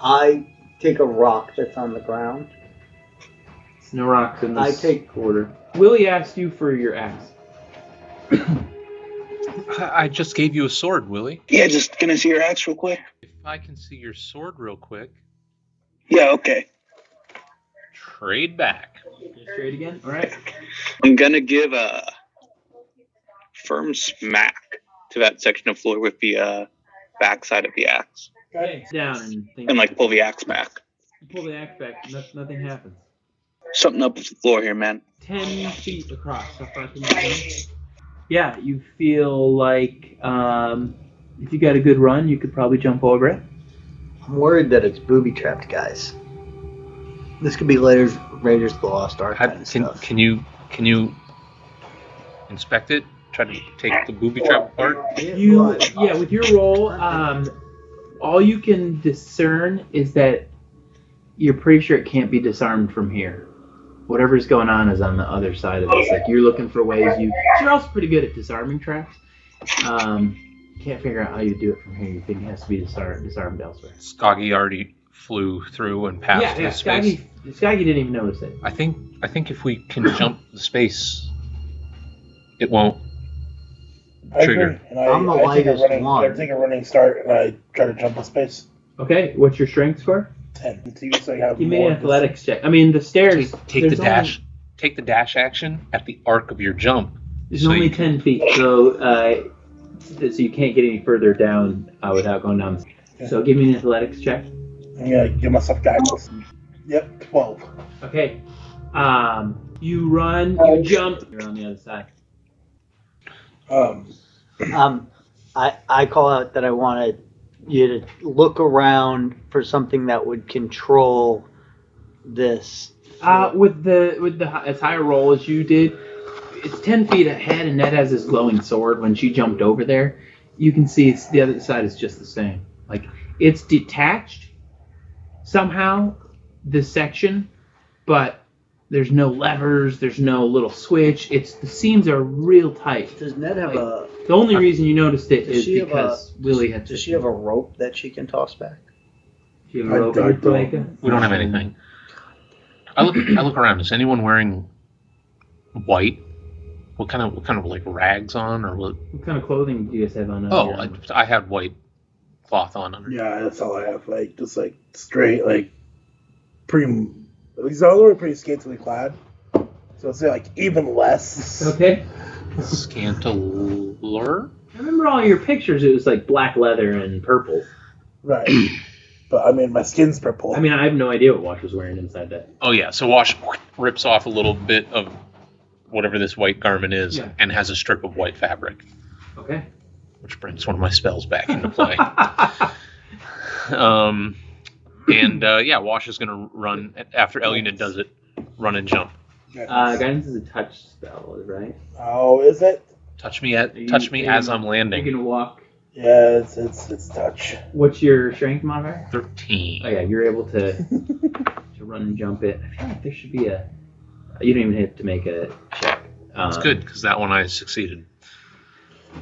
I take a rock that's on the ground. There's no rocks in I take- quarter willie asked you for your axe I I just gave you a sword, Willie. Yeah, just gonna see your axe real quick. If I can see your sword real quick, Yeah, okay. trade back. Trade again all right I'm gonna give a firm smack to that section of floor with the uh, backside of the axe, okay. down and, think, and like pull the axe back. you pull the axe back no, nothing happens Something up with the floor here, man. 10 feet across. How far can you? Yeah, you feel like um, if you got a good run, you could probably jump over it. I'm worried that it's booby trapped, guys. This could be Raiders, Raiders of the Lost Ark How- kind of can stuff. can you can you inspect it? Try to take the booby trap apart. You, yeah, with your roll, um, all you can discern is that you're pretty sure it can't be disarmed from here. Whatever's going on is on the other side of this. Like you're looking for ways you. You're also pretty good at disarming traps. Um, can't figure out how you do it from here. You think it has to be disarmed, disarmed elsewhere. Skoggy already flew through and passed yeah, the yeah. space. Skaggy, Skaggy didn't even notice it. I think I think if we can jump the space, it won't. I Trigger. agree. And I, I'm the I take a lightest running, one. I take a running start and I try to jump the space. Okay, what's your strength score? Ten. So you say I have Give me an athletics check. I mean, the stairs. Take, take the there's only- dash. Take the dash action at the arc of your jump. There's So only you- ten feet, so uh, so you can't get any further down uh, without going down. So give me an athletics check. I'm gonna give myself guidance. Yep, twelve. Okay. Um, you run, you jump. You're on the other side. Um, Um, I I call out that I wanted you to look around for something that would control this. Uh, with the with the as high a roll as you did, it's ten feet ahead, and Ned has his glowing sword. When she jumped over there, you can see it's the other side is just the same. Like it's detached somehow, this section, but there's no levers, there's no little switch. It's the seams are real tight. Does Ned have a The only reason you noticed it is Does is she have because Willie had. Does she have a rope that she can toss back? Do you have a I rope don't- in Jamaica? We don't have anything. I look. I look around. Is anyone wearing white? What kind of what kind of like rags on or what? What kind of clothing do you guys have on? Oh, I, your? I had white cloth on under. yeah, that's all I have. Like just like straight, like pretty. These are already pretty scantily clad, so it's like even less. okay. Scantler. I remember all your pictures. It was like black leather and purple. Right. but I mean, my skin's purple. I mean, I have no idea what Wash was wearing inside that. Oh yeah. So Wash rips off a little bit of whatever this white garment is Yeah. and has a strip of white fabric, Okay. which brings one of my spells back into play. um, and uh, yeah, Wash is gonna run after Elunid does it. Run and jump. uh, guidance is a touch spell, right? oh, is it? Touch me at You- touch me you- as I'm You're landing. gonna walk. Yeah, it's it's it's touch. What's your strength modifier? Thirteen. Oh yeah, you're able to to run and jump it. I feel like there should be a. You don't even have to make a check. Um, That's good because that one I succeeded.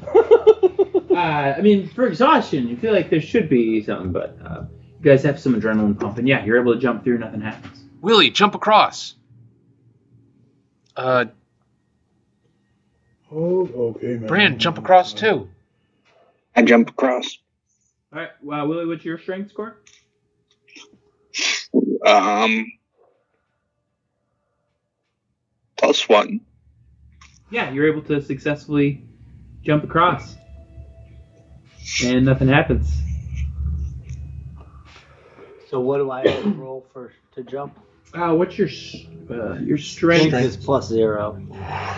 Uh, I mean, for exhaustion, you feel like there should be something, but uh, you guys have some adrenaline pumping. Yeah, you're able to jump through, nothing happens. Willie, jump across. Uh, Oh, okay, man. Bran, jump across too. I jump across. All right, well, Willie, what's your strength score? Um, plus one. Yeah, you're able to successfully jump across, and nothing happens. So what do I have to roll for to jump? Uh, what's your s- uh, your Strength strength? is plus zero.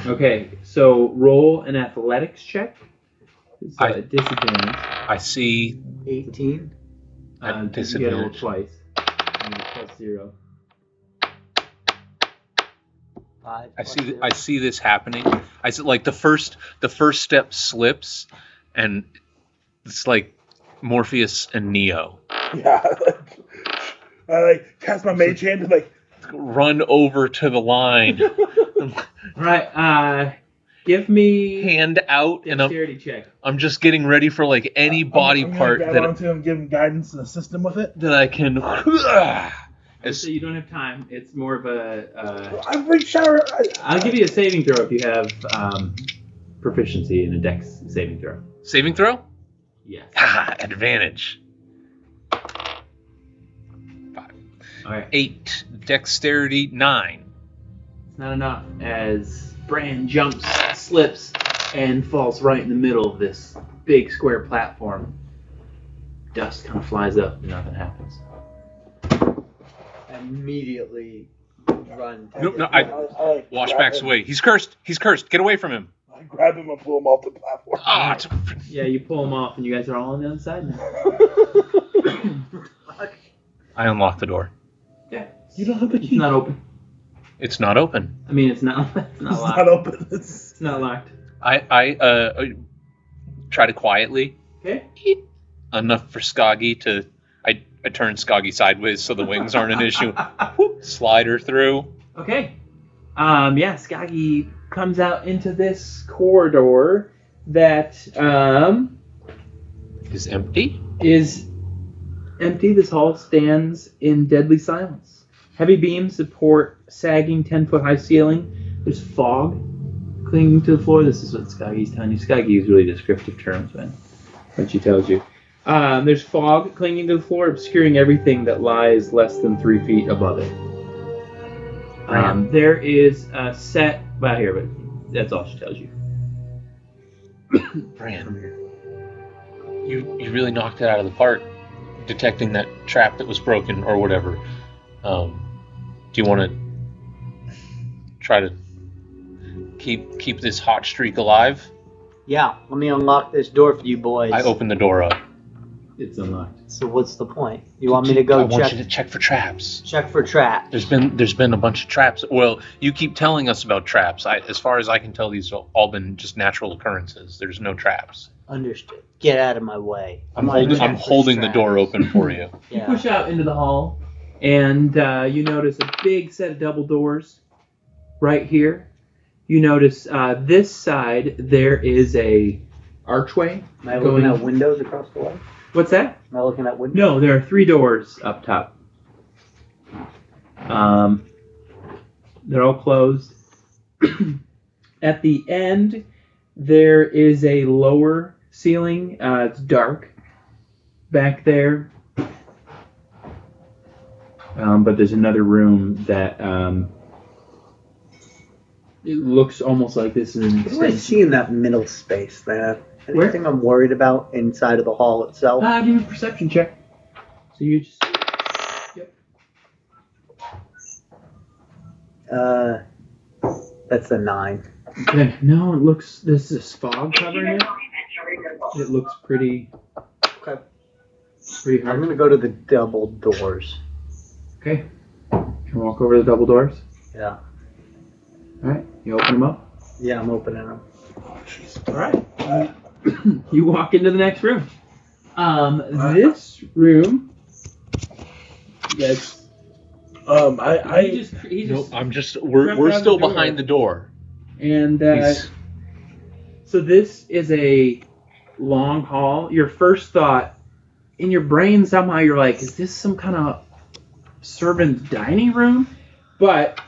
Okay, so roll an athletics check. It's uh, I- disadvantage. I see. 18. Uh, At you get it disadvantage. twice. And it's plus zero. Five. I plus see. th- zero. I see this happening. I see like the first. The first step slips, and it's like Morpheus and Neo Yeah. I like cast my mage hand and like run over to the line, right. uh, give me hand out, and I'm, check. I'm just getting ready for like any body I'm, I'm part that onto him, give him guidance and assist him with it. that I can. As, So you don't have time. It's more of a. Uh, I've reached out. I, I'll give you a saving throw if you have um, proficiency in a dex saving throw. saving throw. Yes. Haha, advantage. All right. Eight, dexterity nine. It's not enough as Bran jumps, slips, and falls right in the middle of this big square platform. Dust kind of flies up and nothing happens. immediately run. No, no, I I, like, wash grab backs him. away. He's cursed. He's cursed. Get away from him. I grab him and pull him off the platform. Ah, it's- Yeah, you pull him off, and you guys are all on the other side now. I unlock the door. Yeah, you don't have the it's not open. It's not open. I mean, it's not. It's not It's locked. not open. It's, It's not locked. I I uh try to quietly Okay. enough for Skoggy to. I I turn Skoggy sideways so the wings aren't an issue. Whoop, Slide her through. Okay. Um, yeah, Skaggy comes out into this corridor that um, Is empty. is empty. This hall stands in deadly silence. Heavy beams support sagging 10 foot high ceiling. There's fog clinging to the floor. This is what Skaggy's telling you. Skaggy uses really descriptive terms when, when she tells you. Um, there's fog clinging to the floor, obscuring everything that lies less than three feet above it. Um, there is a set. Well, here, but that's all she tells you. Bran, you you really knocked it out of the park. detecting that trap that was broken or whatever. Um, do you want to try to keep keep this hot streak alive? Yeah, let me unlock this door for you boys. I open the door up. It's unlocked. So what's the point? You want me to go I want check you to check for traps. check for traps? There's been there's been a bunch of traps. Well, you keep telling us about traps. I, as far as I can tell, these have all been just natural occurrences. There's no traps. Understood. Get out of my way. I'm like, holding I'm holding the door open for you. You Yeah. push out into the hall, and uh, you notice a big set of double doors right here. You notice uh, this side there is a archway. Am I looking at windows across the way? What's that? Am I looking at windows? No, there are three doors up top. Um, they're all closed. At the end, there is a lower ceiling. Uh, it's dark back there. Um, but there's another room that um, it looks almost like this is an What do I extension. see in that middle space there? Where? Anything I'm worried about inside of the hall itself? Uh, give me a perception check. So you just yep. Uh, that's a nine. Okay, no, it looks. There's this fog covering it. It looks pretty. Okay. Pretty I'm hard. gonna go to the double doors. Okay. Can walk over the double doors. Yeah. All right. You open them up. Yeah, I'm opening them. All right. you walk into the next room. Um, this room. That's. Um, I, he I just. He No, just. I'm just we're we're still the behind the door. And uh, So this is a long haul. Your first thought in your brain somehow you're like, is this some kind of servant dining room? But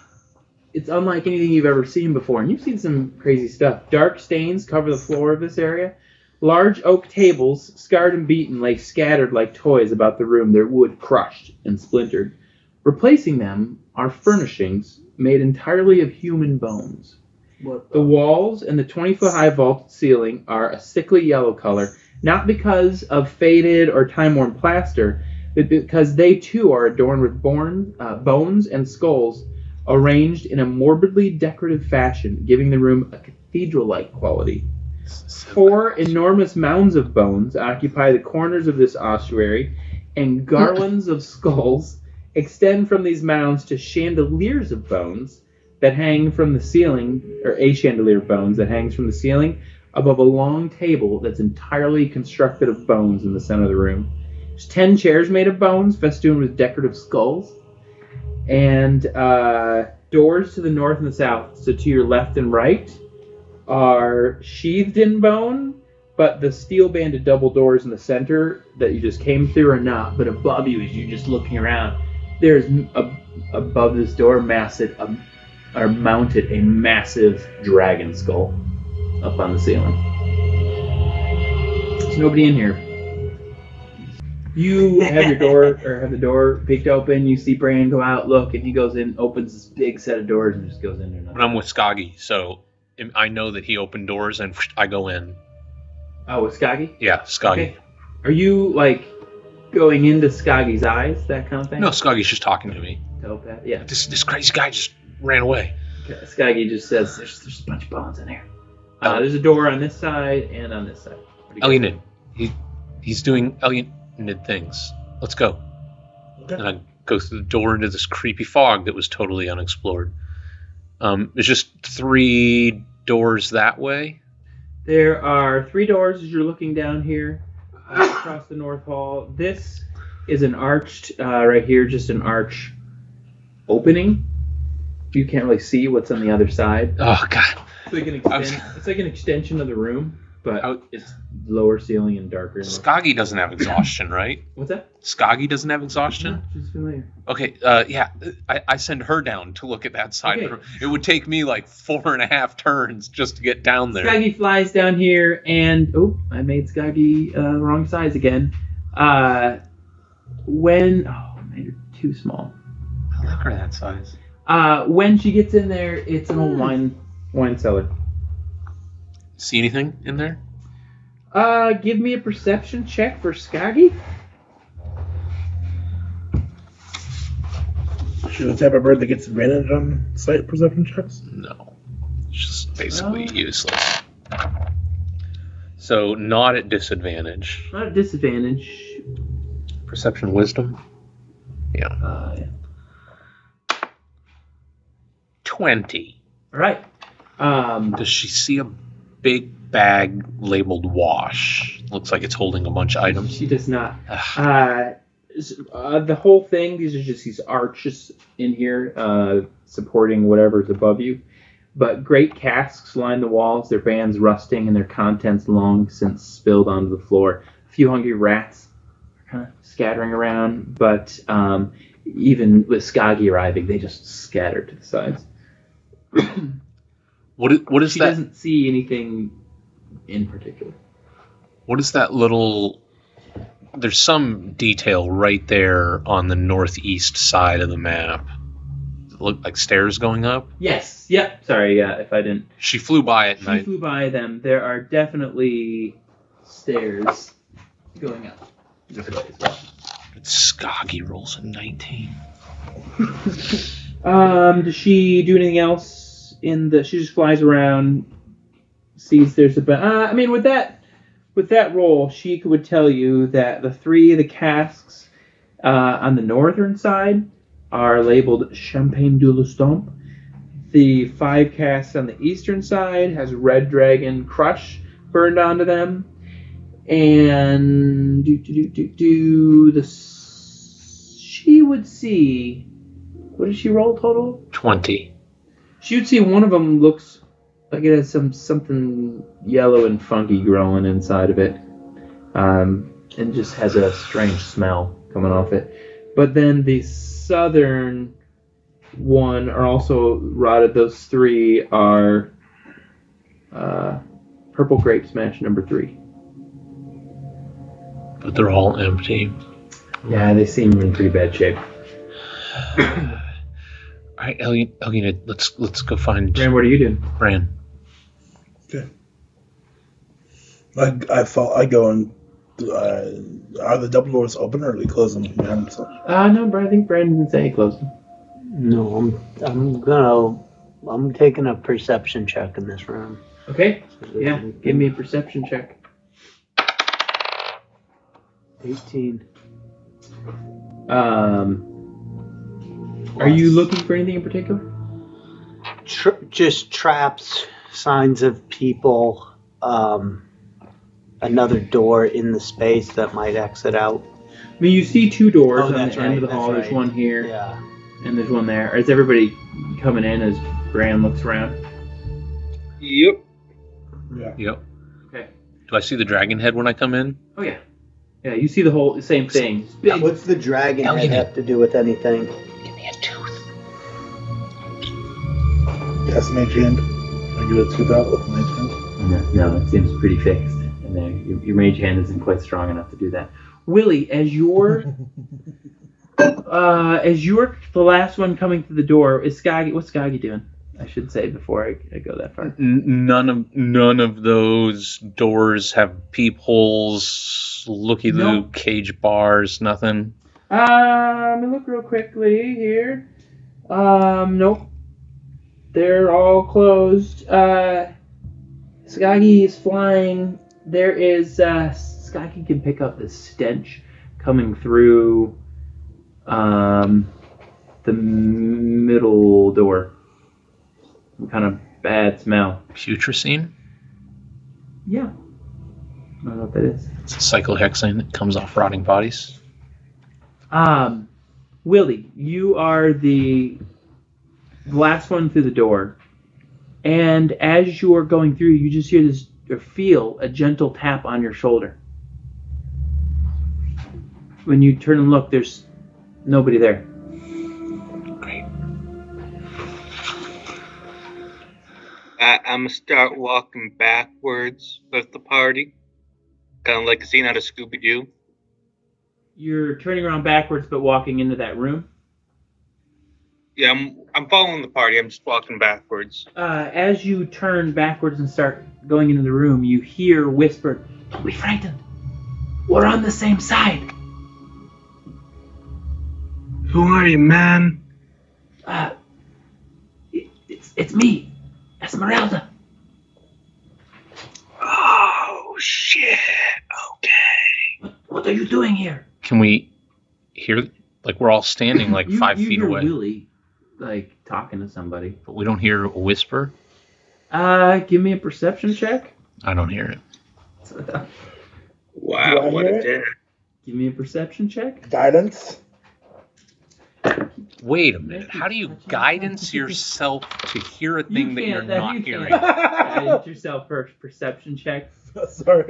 it's unlike anything you've ever seen before, and you've seen some crazy stuff. Dark stains cover the floor of this area. Large oak tables, scarred and beaten, lay scattered like toys about the room, their wood crushed and splintered. Replacing them are furnishings made entirely of human bones. What The walls and the 20 foot high vaulted ceiling are a sickly yellow color, not because of faded or time worn plaster, because they too are adorned with born, uh, bones and skulls arranged in a morbidly decorative fashion, giving the room a cathedral like quality. Four enormous mounds of bones occupy the corners of this ossuary, and garlands of skulls extend from these mounds to chandeliers of bones that hang from the ceiling, or a chandelier of bones that hangs from the ceiling above a long table that's entirely constructed of bones in the center of the room. There's ten chairs made of bones, festooned with decorative skulls, and uh, doors to the north and the south. So to your left and right are sheathed in bone, but the steel banded double doors in the center that you just came through are not. But above you, as you're just looking around, there's ab- above this door, massive, um, are mounted a massive dragon skull up on the ceiling. There's nobody in here. You have your door or have the door peeked open. You see Bran go out, look, and he goes in, opens this big set of doors, and just goes in there. But I'm with Skaggy, so I know that he opened doors and I go in. Oh, with Skaggy? Yeah, Skaggy. Okay. Are you like going into Skaggy's eyes, that kind of thing? No, Skaggy's just talking to me. Telepath? Yeah. This this crazy guy just ran away. Skaggy just says there's, there's a bunch of bones in here. Uh, there's a door on this side and on this side. What do you guys Elionid. He he's doing Elionid things. Let's go. Okay. And I go through the door into this creepy fog that was totally unexplored. Um, there's just three doors that way. There are three doors as you're looking down here uh, across the north hall. This is an arched, uh, right here, just an arch opening. You can't really see what's on the other side. Oh god. It's like an, was- it's like an extension of the room, but it's lower ceiling and darker. And Skaggy doesn't have exhaustion, right? What's that? Skaggy doesn't have exhaustion. She's familiar. Okay, uh, yeah, I, I send her down to look at that side. Okay. Of the room. It would take me like four and a half turns just to get down there. Skaggy flies down here, and oh, I made Skaggy uh, the wrong size again. Uh, when oh, I made her too small. I like her that size. Uh, when she gets in there, it's an old wine wine cellar see anything in there? Uh, give me a perception check for Skaggy. She the type of bird that gets advantage on sight perception checks? No. She's basically uh, useless. So, not at disadvantage. Not at disadvantage. Perception wisdom? Yeah. Uh, yeah. 20. All right. Um, Does she see a big bag labeled wash? Looks like it's holding a bunch of items. she does not. Uh, uh, the whole thing. These are just these arches in here, uh, supporting whatever's above you. But great casks line the walls. Their bands rusting and their contents long since spilled onto the floor. A few hungry rats are kind of scattering around, but um, even with Skaggy arriving, they just scatter to the sides. What is, what is she that? doesn't see anything in particular. What is that little? There's some detail right there on the northeast side of the map. It look like stairs going up. Yes. Yep. Sorry. Yeah. If I didn't. She flew by it, She I, flew by them. There are definitely stairs going up this way as. Skaggy rolls a 19. Um, does she do anything else in the? She just flies around, sees there's a. ba- Uh, I mean, with that, with that roll, she would tell you that the three the casks uh, on the northern side are labeled Champagne du le Stomp. The five casks on the eastern side has Red Dragon Crush burned onto them, and do do do do do the. She would see. What did she roll total? 20. Would see one of them looks like it has some something yellow and funky growing inside of it, um, and just has a strange smell coming off it. But then the southern one are also rotted. Those three are uh, purple grape smash number three. But they're all empty. Yeah, they seem in pretty bad shape. All right, Elgin, Elgin, let's let's go find Ram, what are you doing? Bran. Okay. I I fall. I go and uh, are the double doors open or are they closing behind themselves? Uh, no, Brad, I think Brandon didn't say he closed them. No, I'm I'm gonna I'm taking a perception check in this room. Okay, yeah, give me a perception check. eighteen. Um, are you looking for anything in particular? Tr- just traps, signs of people, um, another door in the space that might exit out. I mean, you see two doors Oh, on the that's end right, of the that's hall. There's right. one here, Yeah. and there's one there. Is everybody coming in as Bran looks around? Yep. Yeah. Yep. Okay. Do I see the dragon head when I come in? Oh yeah, yeah. You see the whole same thing. Big. What's the dragon Hell, head you have to do with anything? Yes, mage hand. I get a tooth out with mage hand. No, no, it seems pretty fixed and there. Your, your mage hand isn't quite strong enough to do that. Willie, as you're, uh, as you're the last one coming through the door, is Skaggy? What's Skaggy doing? I should say before I, I go that far. N- none of none of those doors have peepholes, looky loo, Nope. cage bars, nothing. Uh, let me look real quickly here. Um, nope. They're all closed. Uh, Skaggy is flying. There is, uh, Skaggy can pick up the stench coming through, um, the middle door. Some kind of bad smell. Putrescine. Yeah. I don't know what that is. It's a cyclohexane that comes off rotting bodies. Um, Willie, you are the last one through the door, and as you are going through, you just hear this or feel a gentle tap on your shoulder. When you turn and look, there's nobody there. Great. I, I'm gonna start walking backwards with the party, kind of like a scene out of Scooby Doo. You're turning around backwards, but walking into that room. Yeah, I'm I'm following the party. I'm just walking backwards. Uh, as you turn backwards and start going into the room, you hear whispered, "Don't be frightened. We're on the same side." Who are you, man? Uh, it, it's it's me, Esmeralda. Oh shit. Okay. What, what are you doing here? Can we hear? Like we're all standing like You- five you feet hear away, Willie, like talking to somebody. but we don't hear a whisper. Uh, give me a perception check. I don't hear it. Do I what a it? Give me a perception check. Guidance. Wait a minute. How do you guidance yourself to hear a thing that you're can't- that not you hearing? Guidance yourself first. Perception check. Sorry,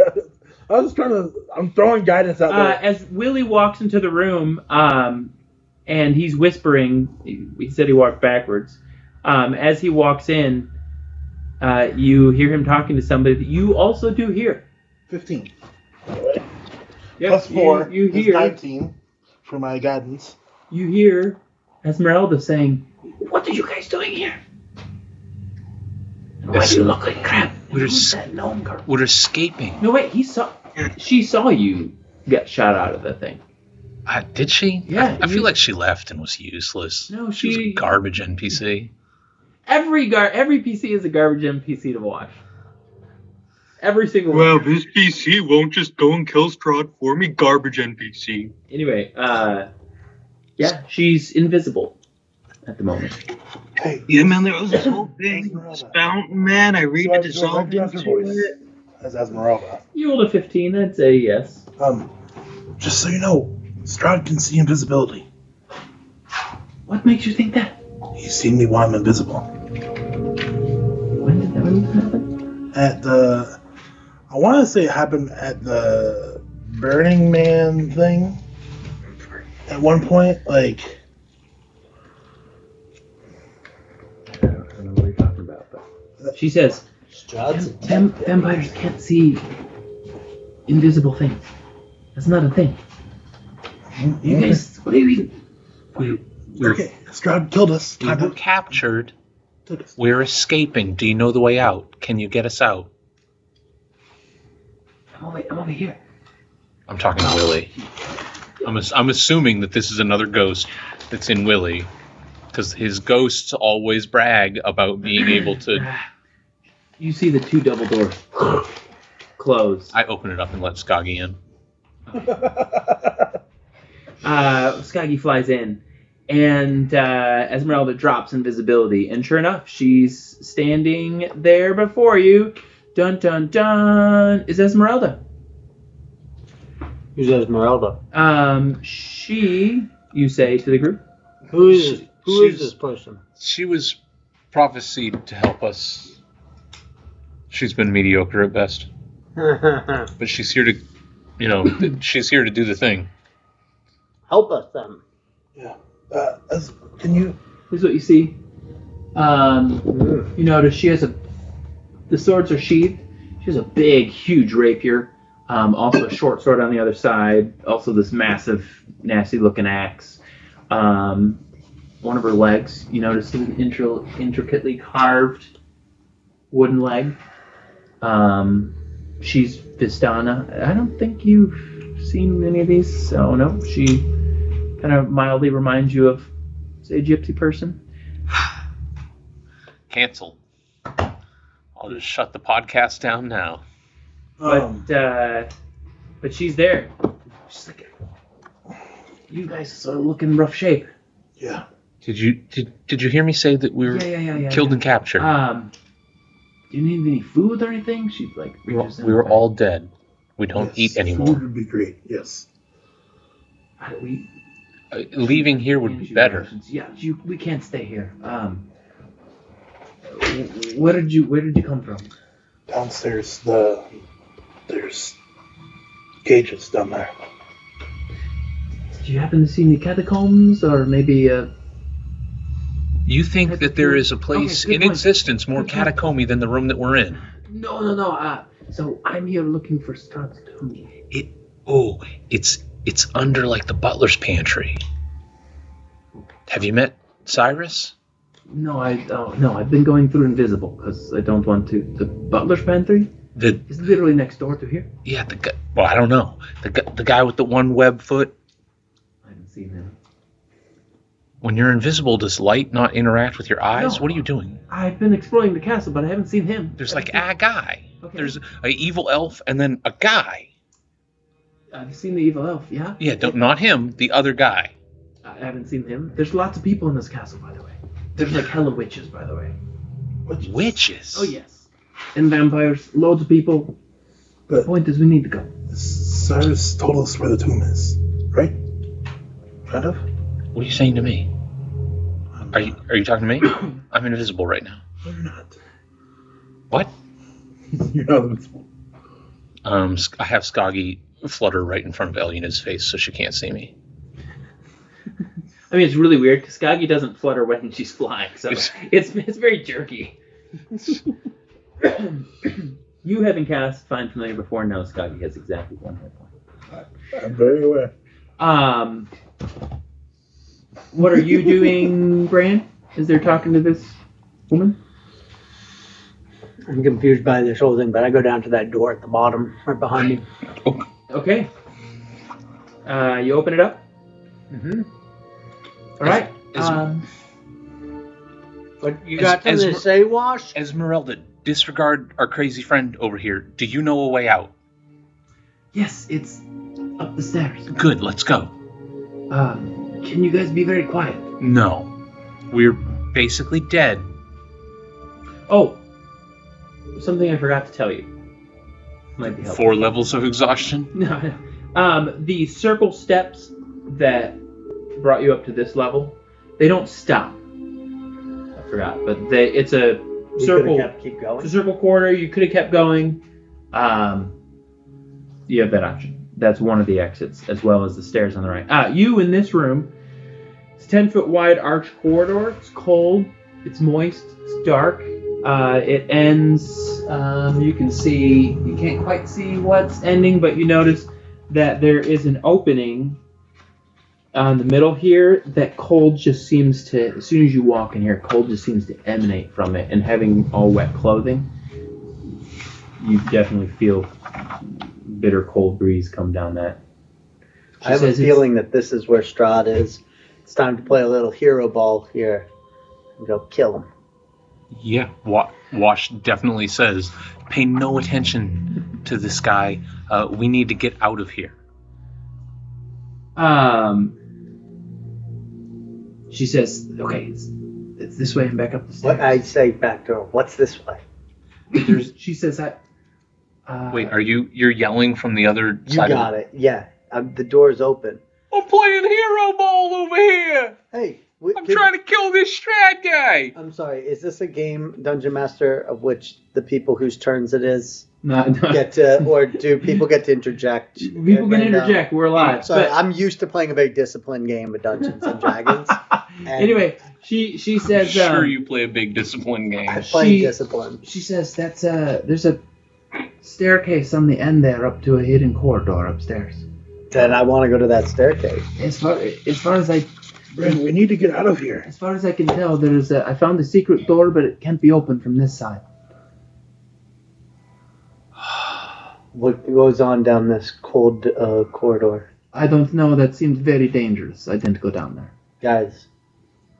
I was just trying to. I'm throwing guidance out Uh, there. as Willie walks into the room, um, and he's whispering, he, he said he walked backwards. Um, as he walks in, uh, you hear him talking to somebody that you also do hear. Fifteen. by. Yep, Plus four. You, you is hear. nineteen for my guidance. You hear Esmeralda saying, "What are you guys doing here? And Why do you look like crap? We're Who's s- that gnome girl?" We're escaping. No, wait. He saw. She saw you get shot out of the thing. Uh, did she? Yeah, I, I feel like she left and was useless. No, She was a garbage NPC. Every gar every PC is a garbage NPC to watch. Every single Well, one. this PC won't just go and kill Strahd for me, garbage NPC. Anyway, uh, yeah, she's invisible at the moment. Hey, Yeah, man, there was this whole thing. This fountain, man, I read do I, it dissolved into voice it. as Esmeralda? You rolled a 15, I'd say yes. Um, just so you know, Strahd can see invisibility. What makes you think that? He's seen me while I'm invisible. When did that really happen? At the, I want to say it happened at the Burning Man thing. At one point, like I don't know what you're talking about, but she says Strahd's a Vam- tech vampires can't see invisible things. That's not a thing. You guys, what do you mean? We, we're, okay, Strahd killed us. we were Kinda captured. took us. We're escaping. Do you know the way out? Can you get us out? Oh, I'm over, I'm over here. I'm talking to Willie. I'm, ass- I'm assuming that this is another ghost that's in Willie. Because his ghosts always brag about being able to. You see the two double doors close. I open it up and let Skaggy in. Uh, Skaggy flies in, and uh, Esmeralda drops invisibility, and sure enough, she's standing there before you. Dun dun dun! Is Esmeralda? Who's Esmeralda? Um, she, you say to the group. Who is She- who is she's- this person? She was prophesied to help us. She's been mediocre at best. But she's here to, you know, she's here to do the thing. Help us then. Yeah. Uh, can you? Here's what you see. Um, you notice she has a. The swords are sheathed. She has a big, huge rapier. Um, also a short sword on the other side. Also this massive, nasty-looking axe. Um, one of her legs, you notice, is an intri- intricately carved wooden leg. Um, she's Vistana. I don't think you've seen any of these. So no, she kind of mildly reminds you of, say, a gypsy person. Cancel. I'll just shut the podcast down now. but Um, uh, but she's there. She's like, you guys are looking rough shape. yeah. Did you did, did you hear me say that we were Yeah, yeah, yeah, yeah. killed yeah. and captured? Um, do you need any food or anything? She's like we, were, we were all dead. We don't yes, eat Food anymore. would be great. Yes. How do we Uh, leaving here would be better. rations? Yeah, you, we can't stay here. Um, where did you where did you come from? Downstairs, the there's cages down there. Do you happen to see any catacombs or maybe uh, You think that there is a place Okay, in point. existence more Good catacomby than the room that we're in? no no no uh so I'm here looking for Strahd's tomb. It oh, it's it's under like the butler's pantry. Have you met Cyrus? No, I oh, no, I've been going through invisible because I don't want to. The butler's pantry The is literally next door to here. yeah, the guy. Well, I don't know. The guy, the guy with the one web foot. I haven't seen him. When you're invisible, does light not interact with your eyes? No. What are you doing? I've been exploring the castle, but I haven't seen him. There's like a guy. Okay. There's a evil elf and then a guy. I've seen the evil elf. Yeah, Yeah, don't, not him, the other guy. I haven't seen him. There's lots of people in this castle, by the way. There's like hella witches, by the way. Witches. Oh yes, and vampires. Loads of people. The But point is, we need to go. Cyrus told us where the tomb is, right? Kind of. What are you saying to me? Are you are you talking to me? I'm invisible right now. No, you're not. What? You're not invisible. Um, S- I have Skaggy flutter right in front of Elena's face so she can't see me. I mean, it's really weird because Skaggy doesn't flutter when she's flying, so It's- it's it's very jerky. you having cast Find Familiar before No, Skaggy has exactly one hit point. I'm very aware. Um, what are you doing, Bran? Is there talking to this woman? I'm confused by this whole thing, but I go down to that door at the bottom, right behind me. Okay. Uh, you open it up. Mm-hmm. All right. is- um, What you As- got something to we're- say, Wash? Esmeralda, disregard our crazy friend over here. Do you know a way out? yes, it's up the stairs. Good, let's go. Um, can you guys be very quiet? No. We're basically dead. Oh, something I forgot to tell you. Might be helpful. Four levels of exhaustion. No, no. Um, the circle steps that brought you up to this level, they don't stop. I forgot, but they it's a You circle. could've kept, keep It's going. a circle corridor. You could have kept going. Um, you have that option. That's one of the exits, as well as the stairs on the right. Uh, you in this room. It's ten foot wide arch corridor. It's cold. It's moist. It's dark. Uh, it ends. Um, you can see. You can't quite see what's ending, but you notice that there is an opening on the middle here that cold just seems to as soon as you walk in here cold just seems to emanate from it and having all wet clothing you definitely feel bitter cold breeze come down that She I have a feeling that this is where Strahd is. It's time to play a little hero ball here and go kill him. Yeah, Wa- Wash definitely says, pay no attention to this guy. Uh, we need to get out of here. um she says okay it's, it's this way and back up the stairs What I say back to her, what's this way? There's, she says that uh, Wait, are you you're yelling from the other You side? got it. Yeah, um, the door's open. I'm playing hero ball over here. Hey, we, I'm could- trying to kill this Strahd guy. I'm sorry. Is this a game, Dungeon Master, of which the people whose turns it is not, not, get to, or do people get to interject? people can And, uh, interject we're live Sorry, but- I'm used to playing a very disciplined game of Dungeons and Dragons. And anyway she she I'm says sure um, you play a big discipline game. I play she- discipline. She says that's uh there's a staircase on the end there up to a hidden corridor upstairs. Then I want to go to that staircase. As far as far as I Brandon, we need to get out of here. as far as I can tell, there's a I found a secret door, but it can't be opened from this side. What goes on down this cold uh, corridor? I don't know. That seems very dangerous. I didn't go down there. Guys,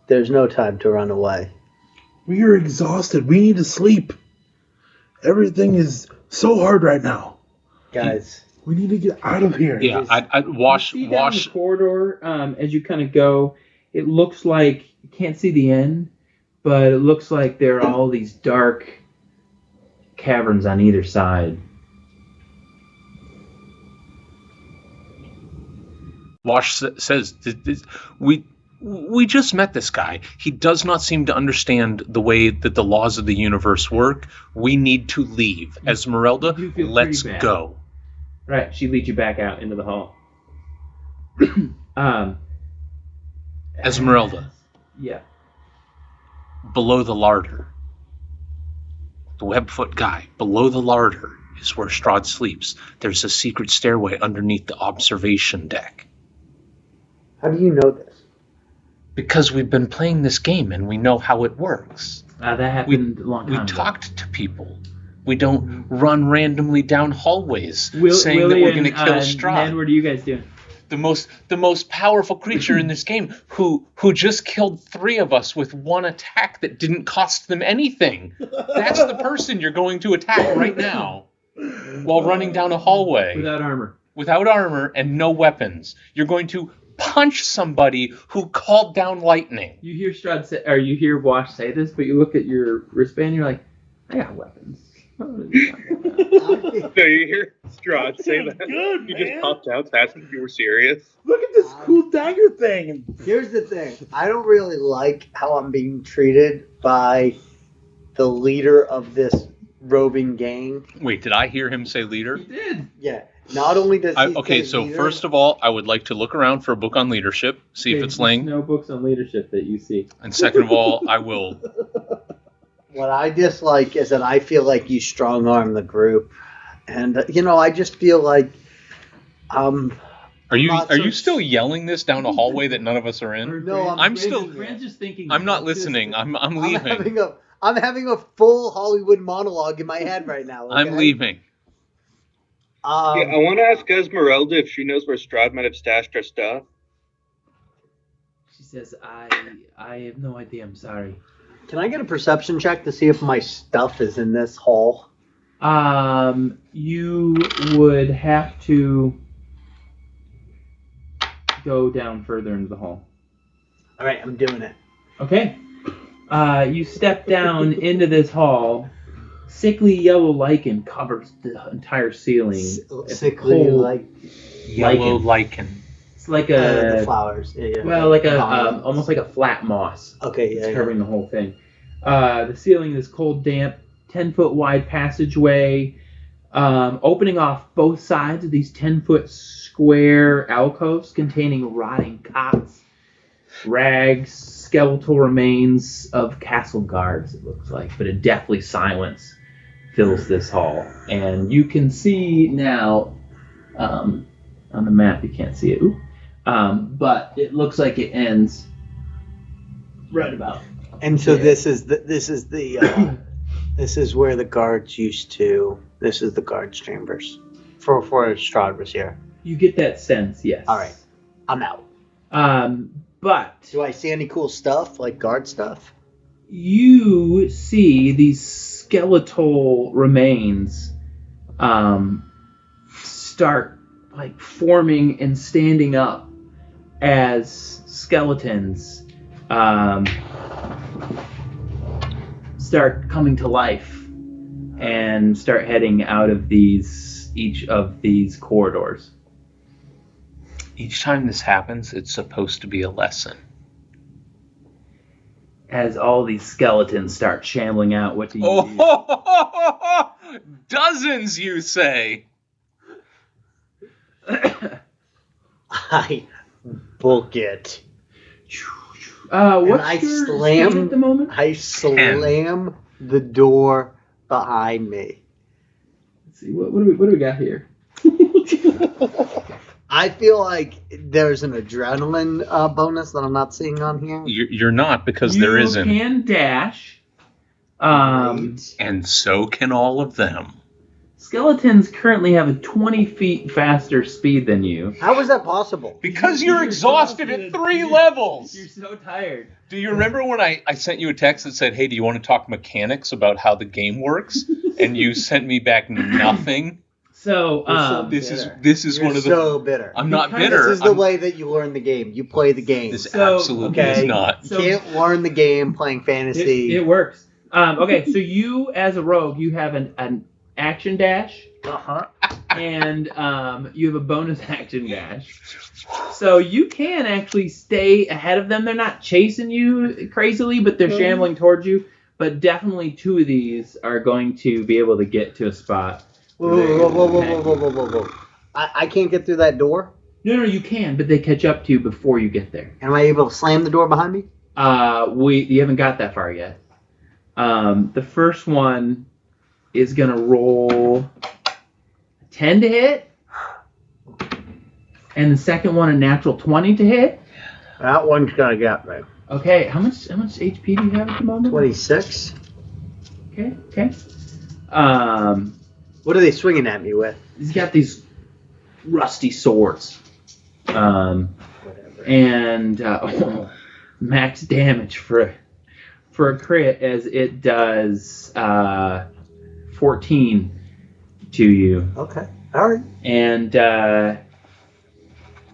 there's no time to run away. We are exhausted. We need to sleep. Everything is so hard right now. Guys, We need to get out of here. Yeah, I, I wash You see down wash. the corridor um, as you kind of go. It looks like you can't see the end, but it looks like there are all these dark caverns on either side. Wash says we we just met this guy. He does not seem to understand the way that the laws of the universe work. We need to leave. Esmeralda, let's go. Right, she leads you back out into the hall. um, Esmeralda, yeah. below the larder. The webfoot guy, below the larder is where Strahd sleeps. There's a secret stairway underneath the observation deck. how do you know this? Because we've been playing this game and we know how it works. Uh, that happened a long We time ago. We talked to people. We don't run randomly down hallways Will, saying Willie that we're going to kill uh, Strahd. Ned, what are you guys doing? The most the most powerful creature in this game who who just killed three of us with one attack that didn't cost them anything. That's the person you're going to attack right now while running down a hallway Without armor. without armor and no weapons. You're going to punch somebody who called down lightning. You hear Strahd say, or you hear Wash say this, but you look at your wristband, and you're like, I got weapons. No, you hear Strahd say that. Good, He just popped out to ask if you were serious. Look at this cool dagger thing. Here's the thing. I don't really like how I'm being treated by the leader of this roving gang. Wait, did I hear him say leader? You did. Yeah. Not only does he I, okay, say so leader, first of all, I would like to look around for a book on leadership, see if it's there's laying. No books on leadership that you see. And second of all, I will. What I dislike is that I feel like you strong arm the group, and uh, you know I just feel like um Are you Lots are you still yelling this down a hallway that none of us are in? No, I'm I'm Bran's- still- Bran's just thinking. I'm not listening. I'm I'm I'm leaving. having a I'm having a full Hollywood monologue in my head right now. I'm leaving. Um, yeah, I want to ask Esmeralda if she knows where Strahd might have stashed her stuff. She says, I I have no idea. I'm sorry. Can I get a perception check to see if my stuff is in this hall? Um, you would have to go down further into the hall. All right, I'm doing it. Okay. Uh, you step down into this hall. Sickly yellow lichen covers the entire ceiling. S- sickly, like Yellow lichen. It's like uh, the a flowers. Yeah, yeah. well, like a um, almost like a flat moss. Okay, yeah, It's yeah. covering the whole thing. Uh, the ceiling is cold, damp, ten foot wide passageway, um, opening off both sides of these ten foot square alcoves containing rotting cots, rags, skeletal remains of castle guards. It looks like, but a deathly silence fills this hall, and you can see now um, on the map. You can't see it, Oop. Um, but it looks like it ends right about And so Yeah. this is the this is the uh, this is where the guards used to. This is the guards chambers for for Strahd was here. You get that sense, yes. All right, I'm out. Um, but Do I see any cool stuff like guard stuff? you see these skeletal remains um, start like forming and standing up as skeletons um, start coming to life and start heading out of these each of these corridors. Each time this happens, it's supposed to be a lesson. As all these skeletons start shambling out, what do you do? Oh, dozens, you say? I book it. Uh, And I your slam- at the moment? I slam the door behind me. Let's see, what, what, do we, what do we got here? I feel like there's an adrenaline uh, bonus that I'm not seeing on here. You're, you're not because there you isn't. can dash. Um, Great. And so can all of them. Skeletons currently have a 20 feet faster speed than you. How is that possible? Because you're exhausted at three levels. You're so tired. Do you remember when I, I sent you a text that said, hey, do you want to talk mechanics about how the game works? And you sent me back nothing. So, You're so um, This is this is You're one of the. so bitter. I'm not Because bitter. This is the I'm- way that you learn the game. You play the game. This So, absolutely okay. is not. you so can't learn the game playing it, fantasy. it works. Um, okay, so you as a rogue, you have an, an action dash, uh-huh. and um, you have a bonus action dash. So you can actually stay ahead of them. They're not chasing you crazily, but they're shambling towards you. But definitely two of these are going to be able to get to a spot. Whoa, whoa, whoa, whoa, whoa, whoa, whoa, whoa, whoa. I, I can't get through that door. No, no, you can, but they catch up to you before you get there. Am I able to slam the door behind me? Uh, we you haven't got that far yet. Um, the first one is gonna roll ten to hit, and the second one a natural twenty to hit. That one's gonna get me. Okay, how much how much HP do you have at the moment? 26. Okay, okay. Um, What are they swinging at me with? he's got these rusty swords. Um, Whatever. and uh, max damage for for a crit as it does uh, 14 to you. Okay. All right. And uh,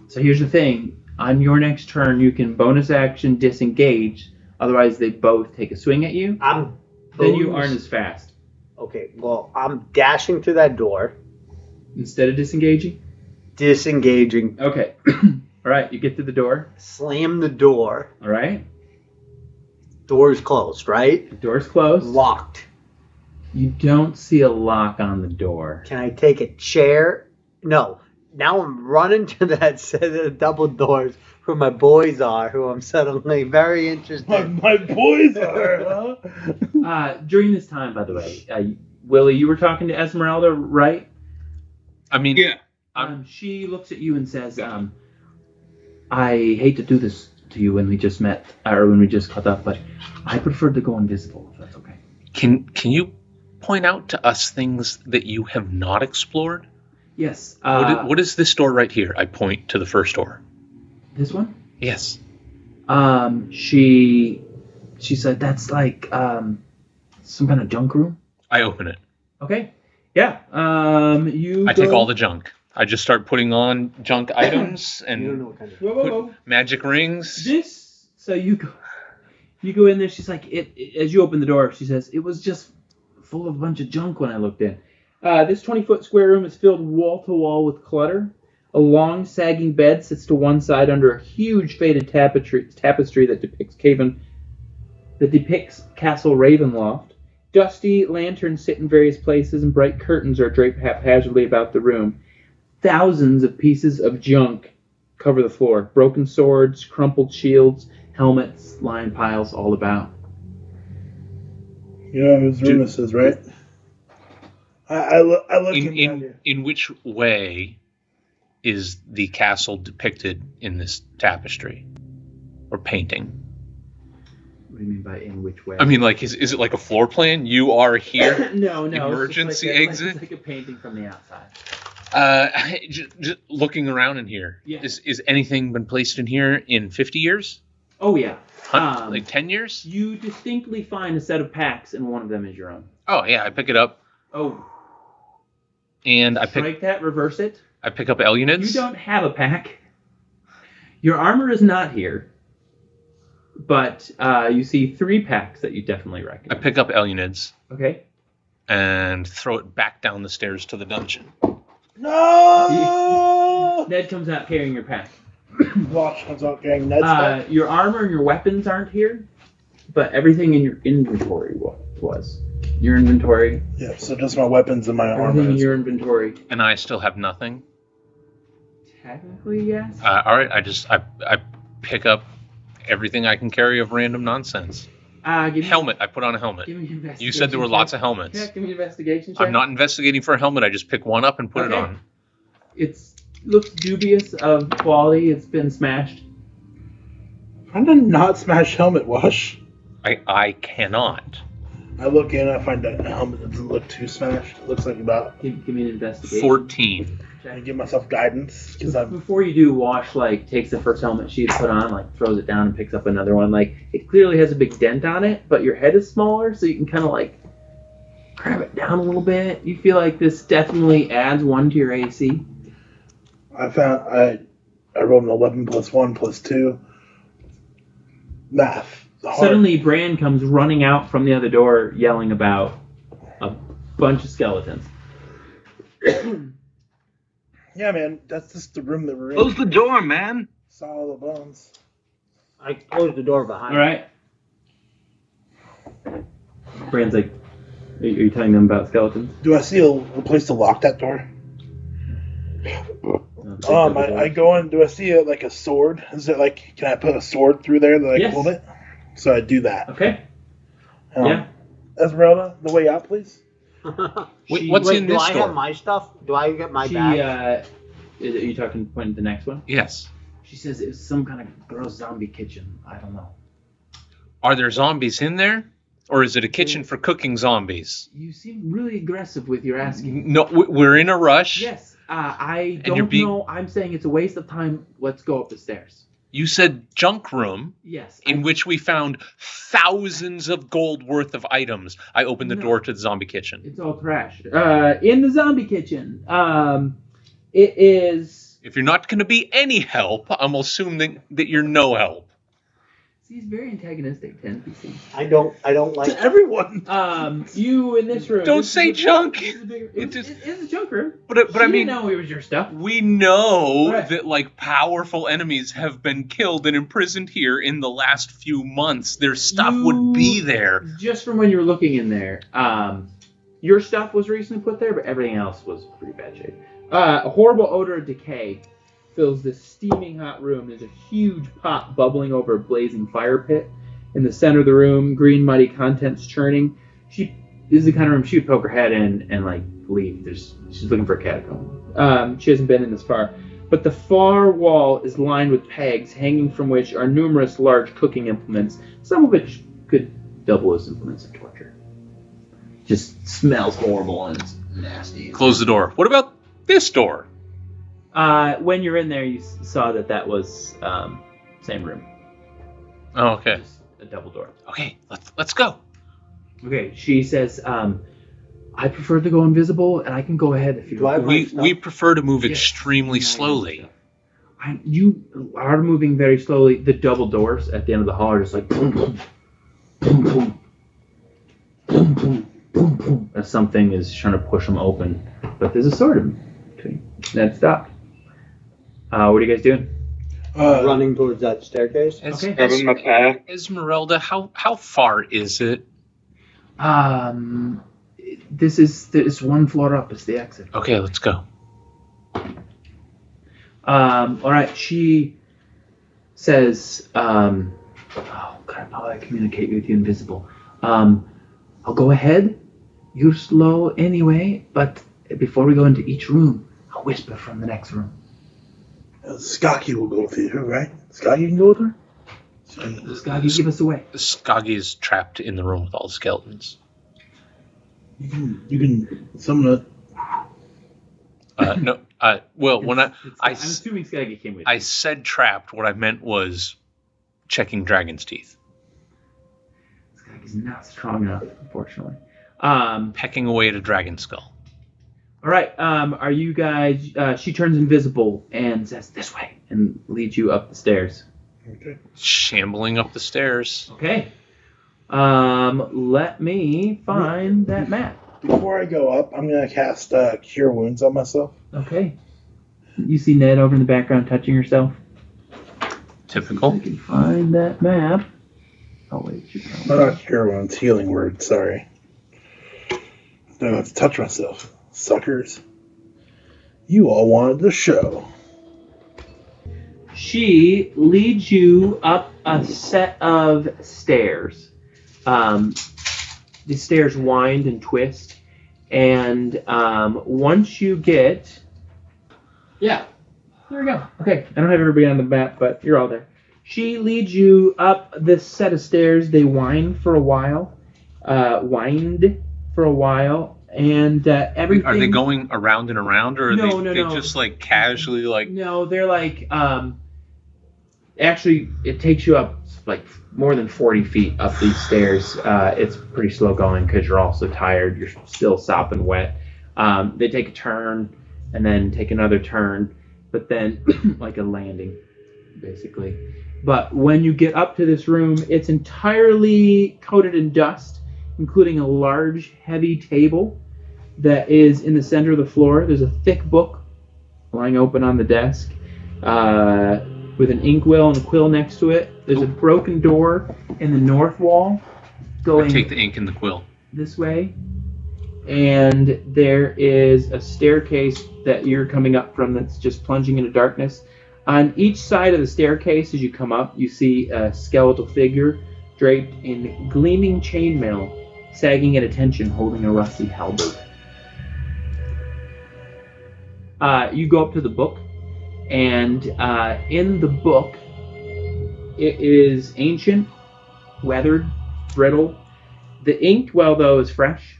so here's the thing: on your next turn, you can bonus action disengage. Otherwise, they both take a swing at you. I'm. Then you aren't as fast. Okay. Well, I'm dashing through that door, Instead of disengaging. disengaging, Okay. All right. You get to the door. slam the door. All right. Door's closed, right? The door's closed. Locked. You don't see a lock on the door. Can I take a chair? No. Now I'm running to that set of double doors where my boys are, who I'm suddenly very interested. My, my boys are, huh? Uh, during this time, by the way, uh, Willie, you were talking to Esmeralda, right? I mean, Yeah. Um, she looks at you and says, um, "I hate to do this to you when we just met, or when we just caught up, but I prefer to go invisible. If that's okay." can can you point out to us things that you have not explored? Yes. Uh, i- what is this door right here? I point to the first door. this one? Yes. Um, she she said that's like um, some kind of junk room. I open it. Okay. Yeah. Um, you. I take all the junk. I just start putting on junk items You don't and know what kind of. Whoa, whoa, whoa. magic rings. This. So you go. You go in there. She's like, it, it- as you open the door, she says, it was just full of a bunch of junk when I looked in. Uh, this 20 foot square room is filled wall to wall with clutter. A long, sagging bed sits to one side under a huge faded tapestry, tapestry that depicts Caven, that depicts Castle Ravenloft. Dusty lanterns sit in various places, and bright curtains are draped haphazardly about the room. Thousands of pieces of junk cover the floor. Broken swords, crumpled shields, helmets, line piles all about. You know whose room this right? I, I, look, I look In in in which way is the castle depicted in this tapestry or painting? What do you mean by in which way? I mean, like, is, is it like a floor plan? You are here. no, no. Emergency it's like a, exit? It's like a painting from the outside. Uh, just, just looking around in here. Yeah. Is is anything been placed in here in fifty years? Oh yeah. Um, like ten years? You distinctly find a set of packs, and one of them is your own. Oh yeah, I pick it up Oh, and I pick strike that, reverse it. I pick up L units. You don't have a pack. Your armor is not here, but uh, you see three packs that you definitely recognize. I pick up L units. Okay. and throw it back down the stairs to the dungeon. No! Ned comes out carrying your pack. Wash comes out carrying Ned's Uh, stuff. your armor and your weapons aren't here, but everything in your inventory wa- was. Your inventory, Yeah, so just my weapons and my everything armor. in is- your inventory. And I still have nothing. Technically, yes. Uh, all right, I just I I pick up everything I can carry of random nonsense. Uh, give me, Helmet. I put on a helmet. Give me an investigation You said there were check. lots of helmets. Yeah, give me an investigation check. I'm not investigating for a helmet. I just pick one up and put it Okay. on. It's looks dubious of quality. It's been smashed. Find a not smash helmet, Wash. I I cannot. I look in, I find that helmet that doesn't look too smashed. It looks like about. Give, give me an investigation. Fourteen. I give myself guidance because I'm. Before you do, Wash like takes the first helmet she had put on, like throws it down and picks up another one. Like it clearly has a big dent on it, but your head is smaller, so you can kind of like grab it down a little bit. You feel like this definitely adds one to your AC. I found I. I rolled an eleven plus one plus two. Math. Hard. Suddenly, Bran comes running out from the other door, yelling about a bunch of skeletons. Yeah, man, that's just the room that we're in. Close the door, man. Saw all the bones. I closed the door behind. All right. Bran's like, are you, are you telling them about skeletons? Do I see a, a place to lock that door? No, they Um, I. I go in. Do I see a, like a sword? Is it like can I put a sword through there that I Yes. hold it? So I do that. Okay. Um, Yeah. Esmeralda, the way out, please. Wait, She- what's Wait, in do this I door? have my stuff? Do I get my she, bag? uh, is, are you talking point to the next one? Yes. She says it's some kind of gross zombie kitchen. I don't know. Are there zombies in there, or is it a kitchen for cooking zombies? You seem really aggressive with your asking. No, we're in a rush. Yes. Uh, I don't being- know. I'm saying it's a waste of time. Let's go up the stairs. You said junk room, Yes. in I- which we found thousands of gold worth of items. I opened the No. door to the zombie kitchen. It's all trash. Uh, in the zombie kitchen. Um, it is. If you're not going to be any help, I'm assuming that you're no help. See, he's very antagonistic to NPCs. I don't. I don't like. To everyone. Um, you in this room. Don't this say a- junk. This is bigger, It it, just- it is a junk room. But but I mean, didn't know it was your stuff. we know Right. that like powerful enemies have been killed and imprisoned here in the last few months. Their stuff You- would be there. Just from when you were looking in there, um, your stuff was recently put there, but everything else was pretty bad shape. Uh, a horrible odor of decay fills this steaming hot room. There's a huge pot bubbling over a blazing fire pit. In the center of the room, green muddy contents churning. She this is the kind of room she would poke her head in and like leave. There's she's looking for a catacomb. Um, she hasn't been in this far. But the far wall is lined with pegs, hanging from which are numerous large cooking implements, some of which could double as implements of torture. Just smells horrible and it's nasty. Close the door. What about this door? Uh, when you're in there, you saw that that was um, same room, Oh, okay. just a double door. Okay, let's let's go. Okay, she says, um, "I prefer to go invisible, and I can go ahead if you Do I We we prefer to move Yes. extremely Yeah, slowly. I, you are moving very slowly. The double doors at the end of the hall are just like boom, boom, boom, boom, boom, boom, boom, boom. As something is trying to push them open, but there's a sword in between. Then stop. Uh, what are you guys doing? Uh, running towards that staircase. Es- Okay. Grabbing my pack. Esmeralda, how how far is it? Um, this is this one floor up. It's the exit. Okay, let's go. Um, all right. She says, um, "Oh God, how do I communicate with you invisible? Um, I'll go ahead. You're slow anyway, but before we go into each room, I'll whisper from the next room. Skaggy will go with you, right? Skaggy can go with her? This guy give us away. Skaggy is trapped in the room with all the skeletons. You can, you can summon it. Uh, no, uh, well, when I I I'm assuming Skaggy came with. I you. said trapped, what I meant was checking dragon's teeth, Skaggy's not strong enough, unfortunately. Um, pecking away at a dragon skull. All right. Um, are you guys? Uh, she turns invisible and says this way and leads you up the stairs. Okay. Shambling up the stairs. Okay. Um, let me find that map. Before I go up, I'm gonna cast uh, Cure Wounds on myself. Okay. You see Ned over in the background touching herself. Typical. I Typical. can find that map. Oh wait, she No, not Cure Wounds, Healing Word. Sorry. I Don't have to touch myself, suckers. You all wanted the show. She leads you up a set of stairs. Um, the stairs wind and twist, and um, once you get, yeah, there we go. Okay, I don't have everybody on the map, but you're all there. She leads you up this set of stairs. They wind for a while, uh, wind for a while, and uh, everything. Are they going around and around, or are No, they, no, they no. just like casually like? No, they're like um actually it takes you up like more than 40 feet up these stairs. Uh, it's pretty slow going because you're also tired. You're still sopping wet. Um, they take a turn and then take another turn, but then like a landing, basically. But when you get up to this room, it's entirely coated in dust, including a large, heavy table that is in the center of the floor. There's a thick book lying open on the desk uh, with an inkwell and a quill next to it. There's a broken door in the north wall I going take the ink and the quill. this way. And there is a staircase that you're coming up from that's just plunging into darkness. On each side of the staircase, as you come up, you see a skeletal figure draped in gleaming chainmail, sagging at attention, holding a rusty halberd. Uh, you go up to the book, and uh, in the book, it is ancient, weathered, brittle. The ink, well, though, is fresh,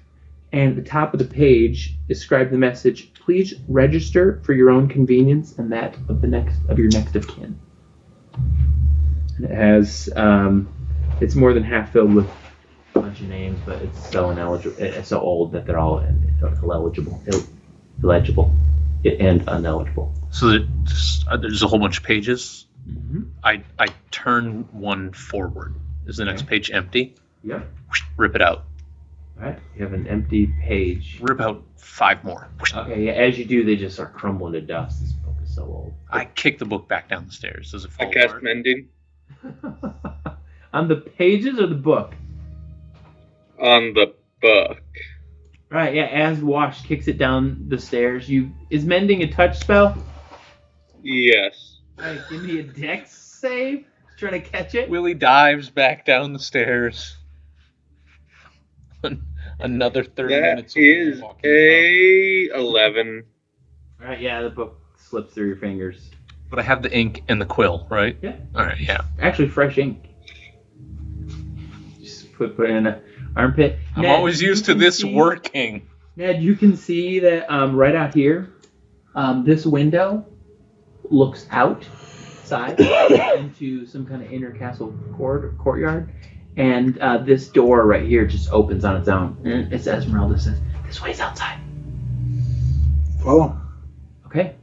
and at the top of the page, describe the message. Please register for your own convenience and that of the next of your next of kin. And it has um, it's more than half filled with bunch of names, but it's so ineligible. It's so old that they're all illegible, Ill- illegible, and ineligible. So there's, uh, there's a whole bunch of pages. Mhm. I I turn one forward. Is the next page empty? Yep. Rip it out. All right. You have an empty page. Rip out five more. Okay. Yeah, as you do, they just start crumbling to dust. This book is so old. I kick the book back down the stairs. Does it I fall cast apart? mending On the pages of the book. On the book. Right, yeah, as Wash kicks it down the stairs, you is mending a touch spell? Yes. Alright, give me a dex save. Trying to catch it. Willie dives back down the stairs. Another 30 That minutes of is walking a eleven. Alright, yeah, the book slips through your fingers. But I have the ink and the quill, right? Yeah. All right, yeah. Actually, fresh ink. Just put put it in a armpit. I'm Ned, always used to this see- working. Ned, you can see that um, right out here, um, this window looks outside into some kind of inner castle court, courtyard, and uh, this door right here just opens on its own. And it's Esmeralda says, "This way's outside." Follow. Okay.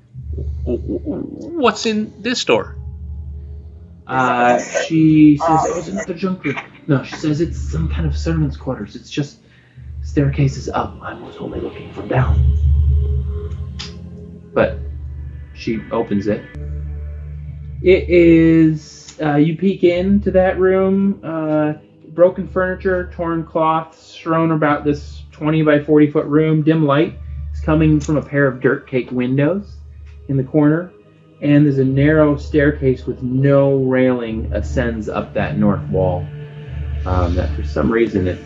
W- w- What's in this door? Uh, she says, "Oh, it's another junk room." No, she says it's some kind of servants' quarters. It's just staircases up. I was only looking from down. But she opens it. It is. Uh, you peek into that room. Uh, broken furniture, torn cloths strewn about this 20 by 40 foot room. Dim light is coming from a pair of dirt caked windows in the corner and there's a narrow staircase with no railing ascends up that north wall. Um, that for some reason it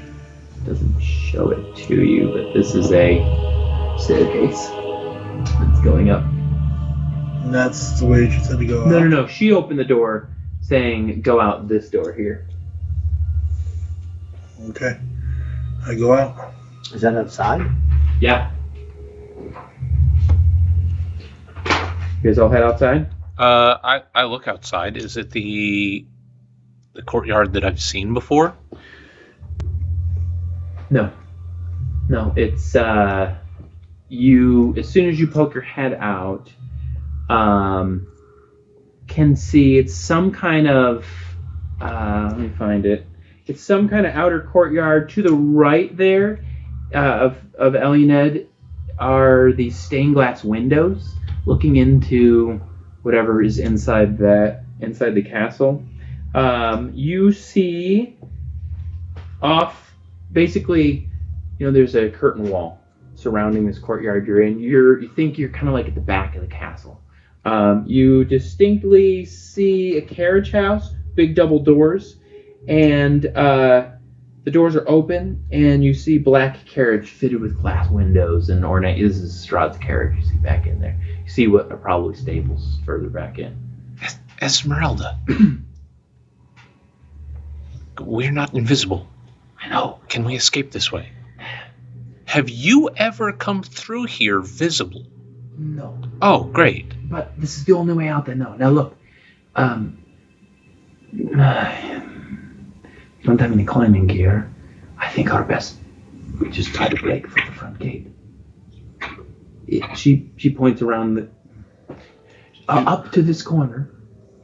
doesn't show it to you, but this is a staircase that's going up. And that's the way she said to go No, out. no, no. No. She opened the door, saying, "Go out this door here." Okay. I go out. Is that outside? Yeah. You guys all head outside. Uh, I, I look outside. Is it the the courtyard that I've seen before? No. No, it's uh you as soon as you poke your head out, um can see it's some kind of uh let me find it. It's some kind of outer courtyard to the right there uh, of of Elianed are these stained glass windows looking into whatever is inside that inside the castle. Um, you see off basically you know there's a curtain wall surrounding this courtyard you're in. You're you think you're kind of like at the back of the castle. Um, you distinctly see a carriage house big double doors and uh, the doors are open and you see black carriage fitted with glass windows and ornate this is Strahd's carriage you see back in there. You see what are probably stables further back in. Esmeralda. We're not invisible. i know Can we escape this way? Have you ever come through here visible? no Oh, great. But this is the only way out. Then no. Now look, um, you don't have any climbing gear. I think our best we just try to break for the front gate. It, she she points around the uh, up to this corner.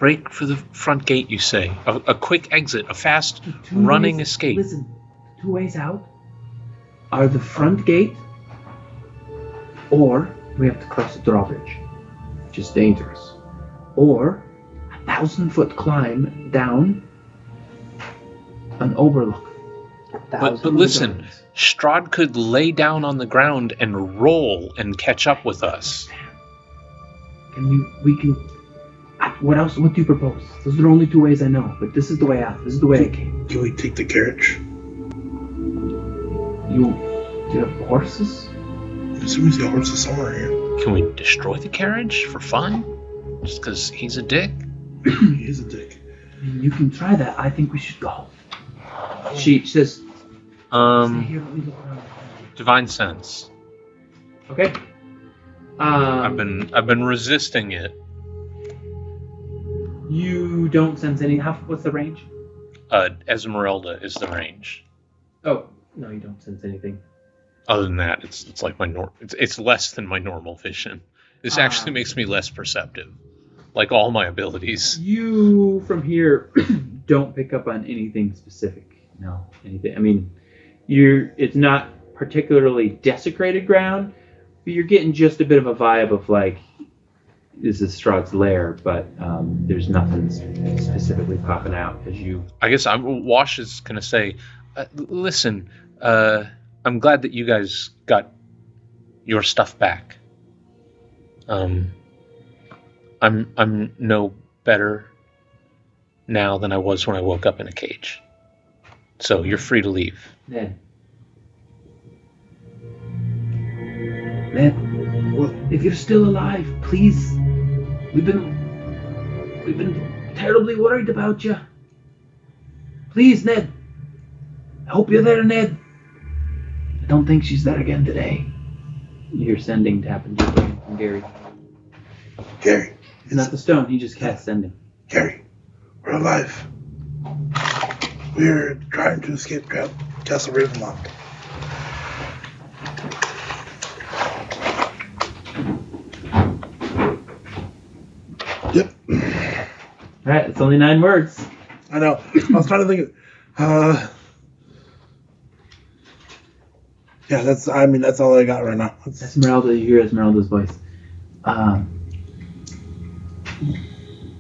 Break for the front gate, you say. A, a quick exit, a fast Two running ways- escape. Listen, two ways out are the front gate, or we have to cross the drawbridge, which is dangerous, or a thousand foot climb down an overlook. But, but listen, Strahd could lay down on the ground and roll and catch up with us. Can you? We can. I- What else? What do you propose? Those are the only two ways I know. But this is the way out. This is the way I came. Can we take the carriage? You, you have horses? I assume we see a horse somewhere here. Can we destroy the carriage for fun? Just because he's a dick? he is a dick. I mean, you can try that. I think we should go. She says, "Stay Um, here. Let me look around." Divine sense. Okay. Um, I've been I've been resisting it. You don't sense any. How? What's the range? Uh, Esmeralda is the range. Oh no, you don't sense anything. Other than that, it's it's like my nor it's it's less than my normal vision. This Ah. actually makes me less perceptive, like all my abilities. You from here don't pick up on anything specific. No, anything. I mean, you're. It's not particularly desecrated ground, but you're getting just a bit of a vibe of like this is Strahd's lair, but um, there's nothing specifically popping out as you. I guess I'm Wash is gonna say, uh, listen, uh, I'm glad that you guys got your stuff back. Um, I'm I'm no better now than I was when I woke up in a cage. So you're free to leave. Ned, What? if you're still alive, please. We've been we've been terribly worried about you. Please, Ned. I hope you're there, Ned. I don't think she's there again today. You're sending tap into your brain from Gary. Gary, It's not the stone, he just cast sending. Gary, we're alive. We're trying to escape Ca- Castle Ravenloft. Alright, it's only nine words. I know. I was trying to think. Of, uh, yeah, that's. I mean, that's all I got right now. That's- Esmeralda, you hear Esmeralda's voice. Um,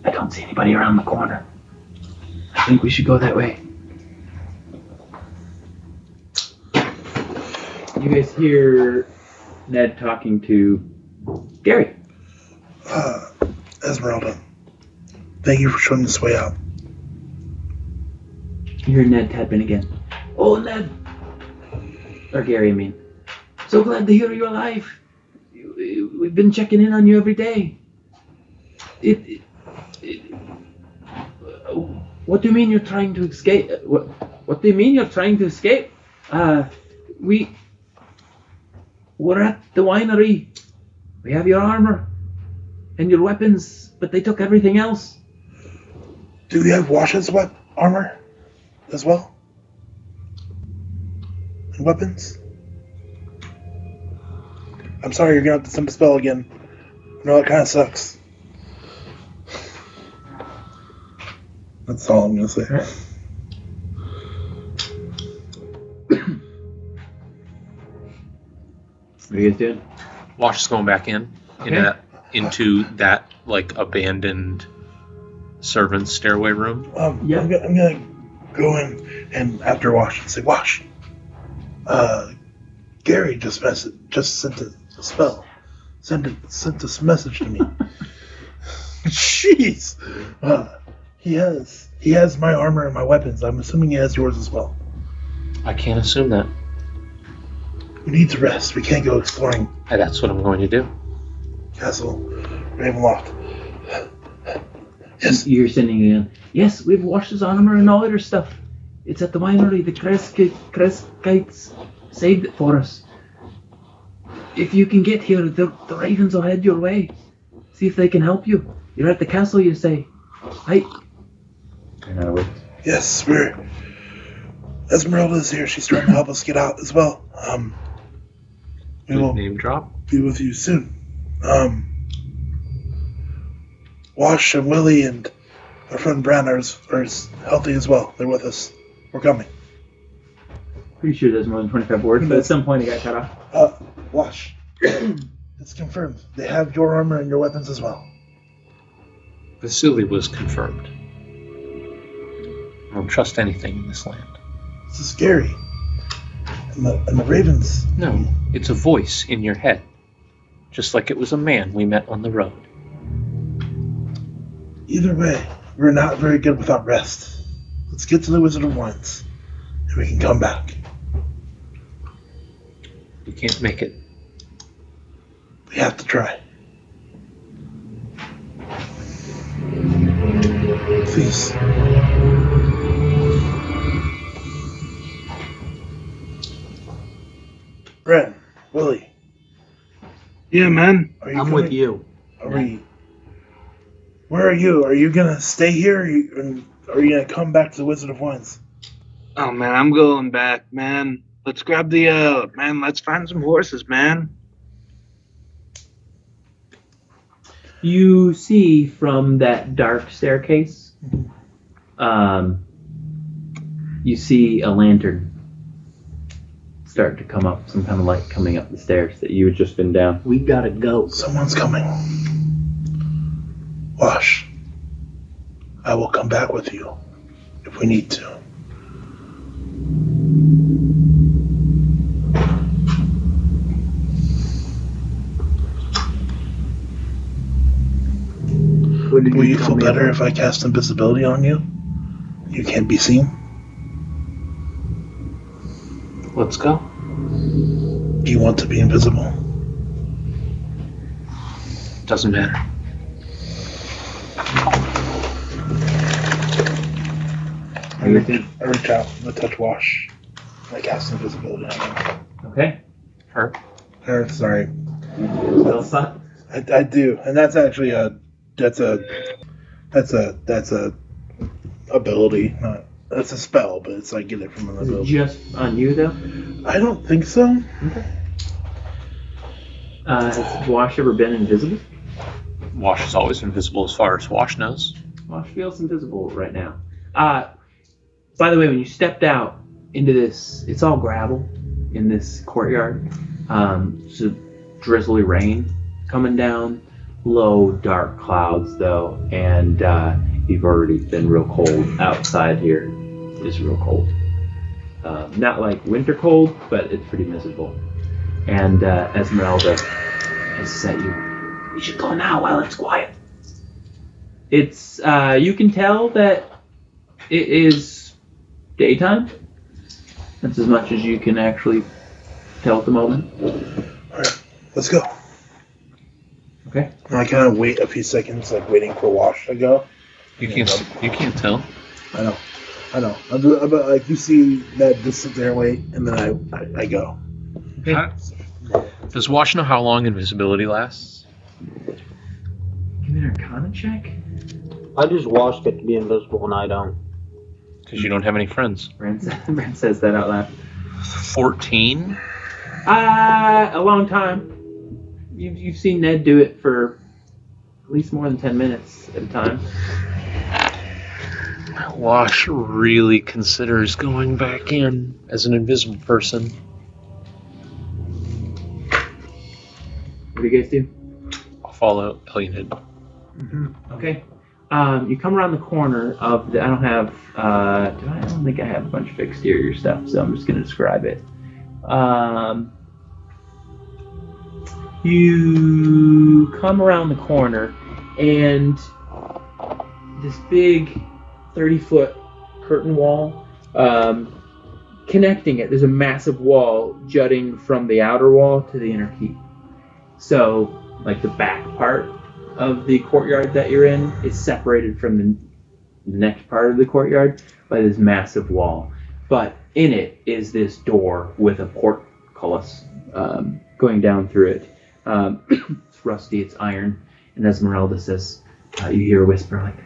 I don't see anybody around the corner. I think we should go that way. You guys hear Ned talking to Gary. Uh, Esmeralda, thank you for showing this way out. You hear Ned tapping again. Oh, Ned! Or Gary, I mean. So glad to hear you're alive. We've been checking in on you every day. It, it, it- what do you mean you're trying to escape? What, what do you mean you're trying to escape? Uh, we, we're at the winery. We have your armor and your weapons, but they took everything else. Do they have Wash's wep- armor as well? And weapons? I'm sorry, you're gonna have to send a spell again. I know that kind of sucks. That's all I'm gonna say. What are you guys doing? Wash is going back in into Okay. that into that like abandoned servants' stairway room. Um, Yeah. I'm, gonna, I'm gonna go in and after Wash and say, Wash, uh, Gary just mess- just sent a, a spell. Sent a, sent this message to me. Jeez. Uh, he has he has my armor and my weapons. I'm assuming he has yours as well. I can't assume that. We need to rest. We can't go exploring Uh, That's what I'm going to do. Castle Ravenloft. Yes, You're sending again. Yes, we've washed his armor and all other stuff. It's at the winery. The Kresk- Krezkites saved it for us. If you can get here, the, the ravens will head your way. See if they can help you. You're at the castle, you say. I. yes, we're. Esmeralda is here. She's trying to help us get out as well. Um, we will Name drop. be with you soon. Um, Wash and Willie and our friend Bran are, as- are healthy as well. They're with us. We're coming. Pretty sure there's more than 25 words, but at some point it got cut off. Uh, Wash. it's confirmed. They have your armor and your weapons as well. Vasily was confirmed. I don't trust anything in this land. This is scary. And the, and the ravens. No, it's a voice in your head. Just like it was a man we met on the road. Either way, we're not very good without rest. Let's get to the Wizard of Wines, and we can come back. We can't make it. We have to try. Please. willie Yeah, man. Are you I'm coming? with you. Are we? Where are you? Are you gonna stay here? Or are you, and are you gonna come back to the Wizard of Wines? Oh man, I'm going back, man. Let's grab the uh man, let's find some horses, man. You see from that dark staircase, um, you see a lantern start to come up, some kind of light coming up the stairs that you had just been down. We gotta go. Someone's coming. Wash. I will come back with you if we need to. Will you tell feel better about- if I cast invisibility on you? You can't be seen. Let's go. Do you want to be invisible? Doesn't matter. I reach, I reach out and I touch Wash. I cast invisibility on him. Okay. Her. Or, sorry. Spell slot. I, I do, and that's actually a that's a that's a that's a ability, not that's a spell, but it's I get it from an Is it ability. just on you though? I don't think so. Uh, has Wash ever been invisible? Wash is always invisible as far as Wash knows. Wash feels invisible right now. Uh, by the way, when you stepped out into this, it's all gravel in this courtyard. Um, a drizzly rain coming down, low dark clouds though, and uh, you've already been real cold outside here. It's real cold. Uh, not like winter cold, but it's pretty miserable. And uh, Esmeralda has set you. We should go now while it's quiet. It's uh, you can tell that it is daytime. That's as much as you can actually tell at the moment. All right, let's go. Okay. And I kind of wait a few seconds, like waiting for Wash to go. You can't. You can't tell. I know, I know. I'm, do- I'm, like you see that just sit there and wait, and then I I, I go. How- Does Wash know how long invisibility lasts? Give me an Arcana check. I just watched it to be invisible and I don't. Because you don't have any friends. Sa- says that out loud. Fourteen. Uh, a long time. You've, you've seen Ned do it for at least more than 10 minutes at a time. Wash really considers going back in as an invisible person. What do you guys do? I'll follow Elunid. Okay. Um, you come around the corner of the. I don't have. Uh, do I? I don't think I have a bunch of exterior stuff, so I'm just going to describe it. Um, you come around the corner, and this big 30 foot curtain wall um, connecting it. There's a massive wall jutting from the outer wall to the inner keep. So, like the back part of the courtyard that you're in is separated from the next part of the courtyard by this massive wall. But in it is this door with a portcullis um, going down through it. Um, it's rusty, it's iron. And Esmeralda says, uh, you hear a whisper like,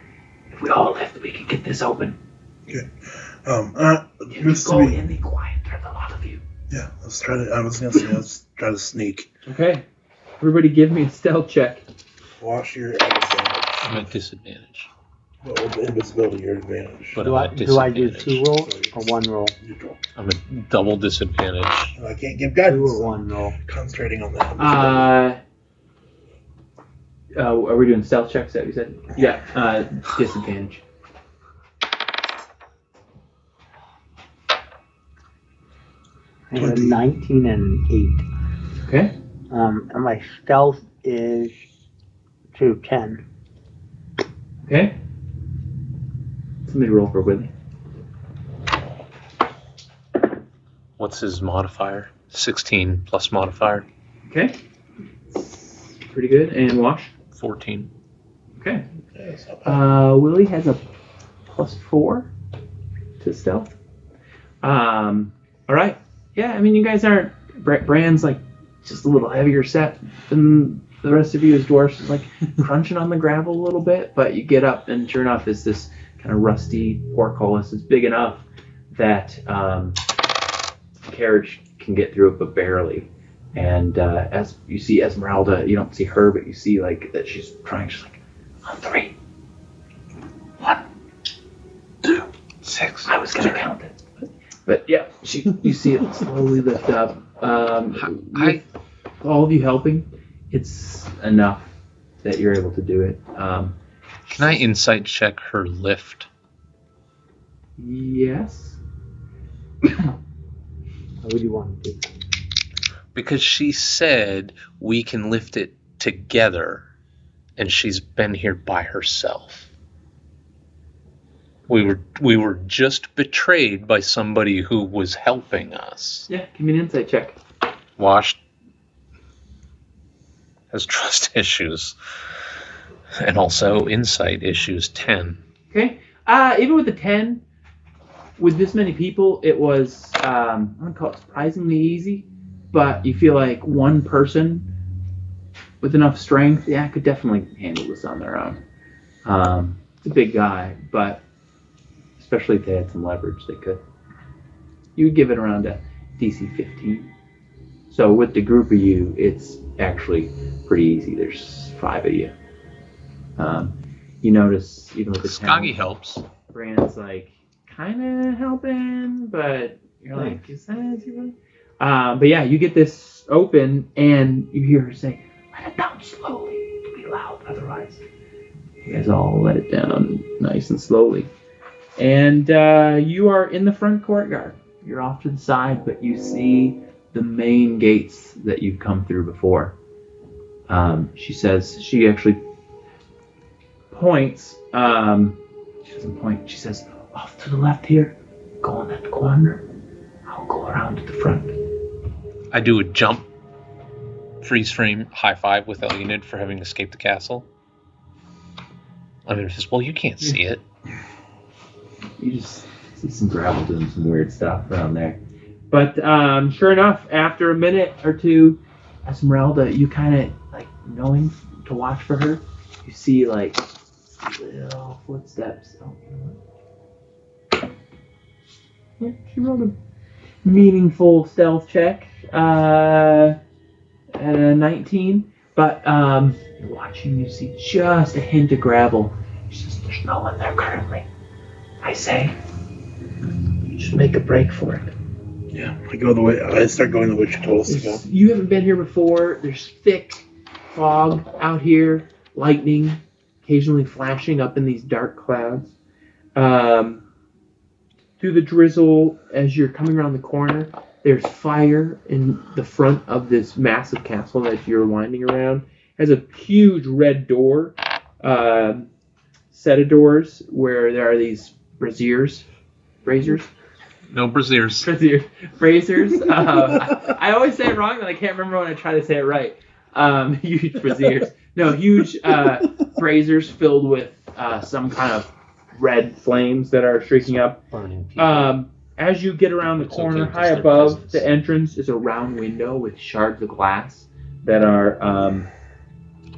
if we all lift, we can get this open. Um, uh, Can we go to be, and quiet? There's a lot of you. yeah, let's try to. I was gonna say let's try to sneak. Okay. Everybody give me a stealth check. Wash your advantage. I'm at disadvantage. Well, with invisibility, your advantage. But Do I'm at do I do two rolls or one roll? Neutral. I'm at double disadvantage. I can't give Two guidance. or one roll? Concentrating on that. Uh, uh, are we doing stealth checks that you said? Yeah, uh, disadvantage. I have a 20. 19 and 8. Okay. Um, and my stealth is to 10. Okay. Somebody roll for Willie. What's his modifier? 16 plus modifier. Okay. Pretty good. And Wash. 14. Okay. Yeah, it's not bad. Uh, Willie has a plus four to stealth. Um, all right. Yeah, I mean, you guys aren't. Bran's like just a little heavier set than the rest of you as dwarfs. It's like crunching on the gravel a little bit, but you get up and sure enough, it's this kind of rusty portcullis. It's big enough that um, the carriage can get through it, but barely. And uh, as you see Esmeralda, you don't see her, but you see like that she's trying. She's like, on three, Six. I was gonna count it, but, but yeah, she, you see it slowly lift up. Um, I- all of you helping, it's enough that you're able to do it. Um, Can I insight check her lift? yes. How would you want to do? Because she said we can lift it together, and she's been here by herself. We were we were just betrayed by somebody who was helping us. Yeah. Give me an insight check. Washed has trust issues, and also insight issues. Ten. Okay. Uh, even with the ten, with this many people, it was um, I wouldn't call it surprisingly easy, but you feel like one person with enough strength, yeah, could definitely handle this on their own. Um, it's a big guy, but especially if they had some leverage, they could. You would give it around a DC 15. So with the group of you, it's actually pretty easy. There's five of you. Um, you notice even with the 10, Skaggy helps. Bran's like kind of helping, but you're like, is that is he really? Um, but yeah, you get this open, and you hear her say, "Let it down slowly. It'll be loud otherwise." You guys all let it down nice and slowly, and uh, you are in the front courtyard. You're off to the side, but you see the main gates that you've come through before. Um, she says she actually points. Um, she doesn't point. She says, off to the left here. Go on that corner. I'll go around to the front. I do a jump, freeze frame, high five with Elunid for having escaped the castle. I'm well, You can't see it. You just see some gravel doing some weird stuff around there. But um, sure enough, after a minute or two, Esmeralda, you kind of like knowing to watch for her. You see like little footsteps. Oh? Yeah, she rolled a meaningful stealth check uh, at a 19. But um, you're watching, you see just a hint of gravel. She says, There's no one there currently. I say, you just make a break for it. Yeah, I go the way I start going the way she told us to go. You haven't been here before. There's thick fog out here, lightning occasionally flashing up in these dark clouds. Um, through the drizzle, as you're coming around the corner, there's fire in the front of this massive castle that you're winding around. It has a huge red door, um set of doors where there are these braziers, braziers, No braziers. braziers, braziers. Uh, I, I always say it wrong, and I can't remember when I try to say it right. Um, huge braziers. No, huge uh, braziers filled with uh, some kind of red flames that are streaking up. Burning people. Um, as you get around the corner, high above the entrance is a round window with shards of glass that are um,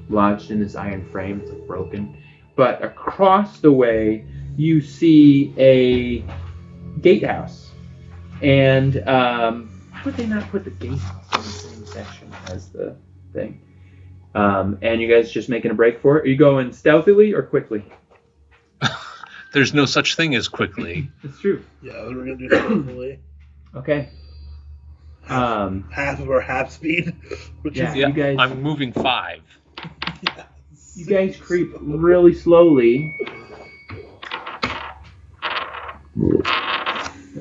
lodged in this iron frame. It's broken. But across the way, you see a gatehouse. And um, why would they not put the gatehouse in the same section as the thing? Um, and you guys just making a break for it? Are you going stealthily or quickly? There's no such thing as quickly. It's true. Yeah, we're gonna do stealthily. Okay. Um, half of our half speed, which Yeah. is You guys- I'm moving five. You guys creep really slowly.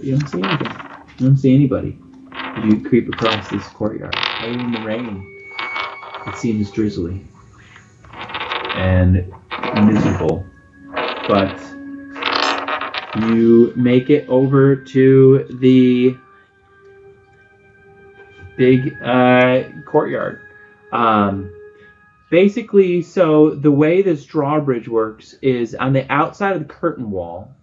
You don't see anything. You don't see anybody. You creep across this courtyard. Other in the rain, it seems drizzly and miserable. But you make it over to the big uh, courtyard. Um, basically, so the way this drawbridge works is on the outside of the curtain wall,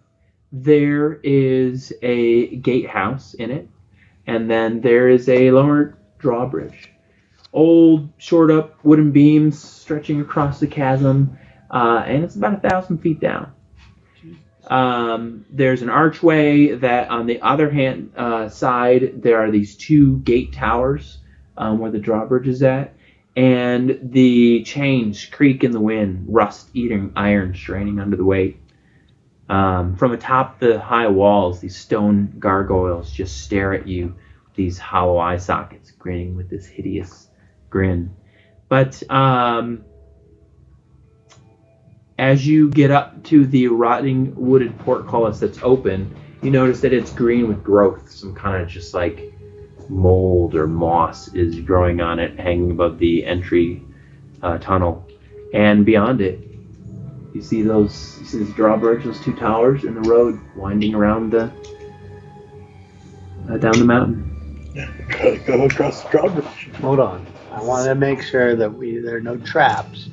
there is a gatehouse in it, and then there is a lower drawbridge. old, short up wooden beams stretching across the chasm, uh, and it's about a thousand feet down. Um, there's an archway that, on the other hand uh, side, there are these two gate towers um, where the drawbridge is at, and the chains creak in the wind, rust eating iron straining under the weight. Um, from atop the high walls, these stone gargoyles just stare at you, these hollow eye sockets grinning with this hideous grin. But um, as you get up to the rotting wooded portcullis that's open, you notice that it's green with growth, some kind of just like mold or moss is growing on it, hanging above the entry uh, tunnel. And beyond it, you see those, you see this drawbridge, those two towers, and the road winding around the uh, down the mountain. Gotta go across the drawbridge. Hold on. I want to make sure that we there are no traps.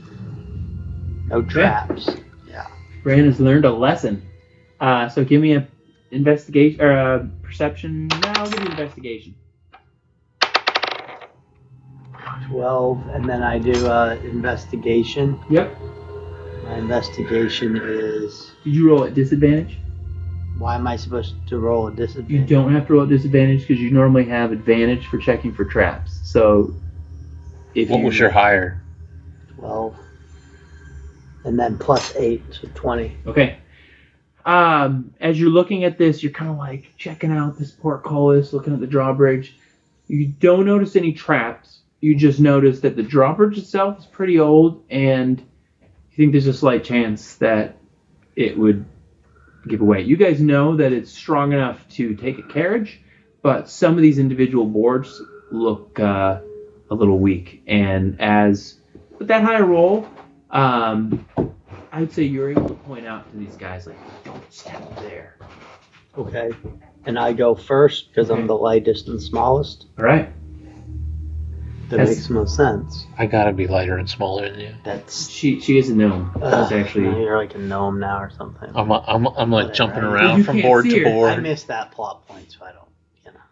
No traps. Yeah. Bran has learned a lesson. Uh, so give me a investigation or a perception. No, I'll give you investigation. Twelve, and then I do uh, investigation. Yep. My investigation is. Did you roll at disadvantage? Why am I supposed to roll a You don't have to roll at disadvantage because you normally have advantage for checking for traps. So if What you, was your higher? Twelve. And then plus eight, so twenty. Okay. Um, as you're looking at this, you're kind of like checking out this portcullis, looking at the drawbridge. You don't notice any traps. You just notice that the drawbridge itself is pretty old, and you think there's a slight chance that it would give away. You guys know that it's strong enough to take a carriage, but some of these individual boards look uh, a little weak. And as with that high roll, um, I would say you're able to point out to these guys like, don't step there. Okay. And I go first because I'm the lightest and smallest. All right. That Yes. makes no sense. I gotta be lighter and smaller than you. That's. She she is a gnome. She's Ugh, actually. you're like a gnome now or something. I'm, I'm, I'm like Whatever. jumping You around from can't board see to her. I board. missed that plot point, so I don't.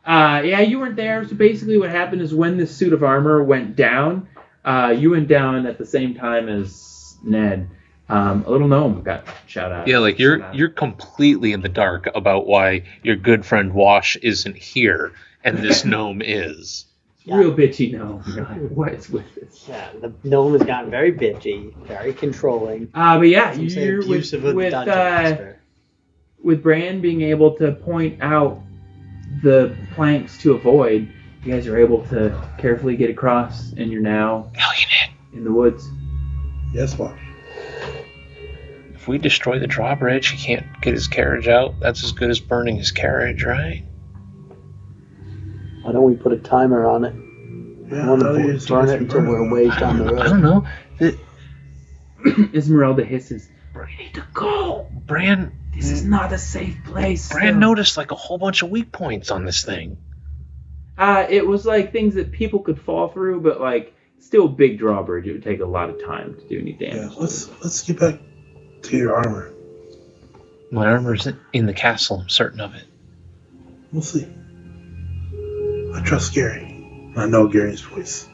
Uh, yeah, you weren't there. So basically, what happened is when this suit of armor went down, uh, you went down at the same time as Ned. Um, a little gnome got shot out. Yeah, like you're Shot out. you're completely in the dark about why your good friend Wash isn't here and this gnome is. Real bitchy gnome. You're what is with this? Yeah, the gnome has gotten very bitchy, very controlling. Uh, but yeah, Some you're with, abusive of the with dungeon uh, with Bran being able to point out the planks to avoid, you guys are able to carefully get across, and you're now in the woods. Yes, Wash. If we destroy the drawbridge, he can't get his carriage out. That's as good as burning his carriage, right? Why don't we put a timer on it? Yeah, I want how do you to burn it until we're ways down the road. I don't know. Esmeralda hisses, "We need to go. Bran This is not a safe place." Bran noticed like a whole bunch of weak points on this thing. Uh, it was like things that people could fall through, but like still a big drawbridge. It would take a lot of time to do any damage. Yeah, damage. let's let's get back to your armor. My armor's in the castle, I'm certain of it. We'll see. I trust Gary. I know Gary's voice.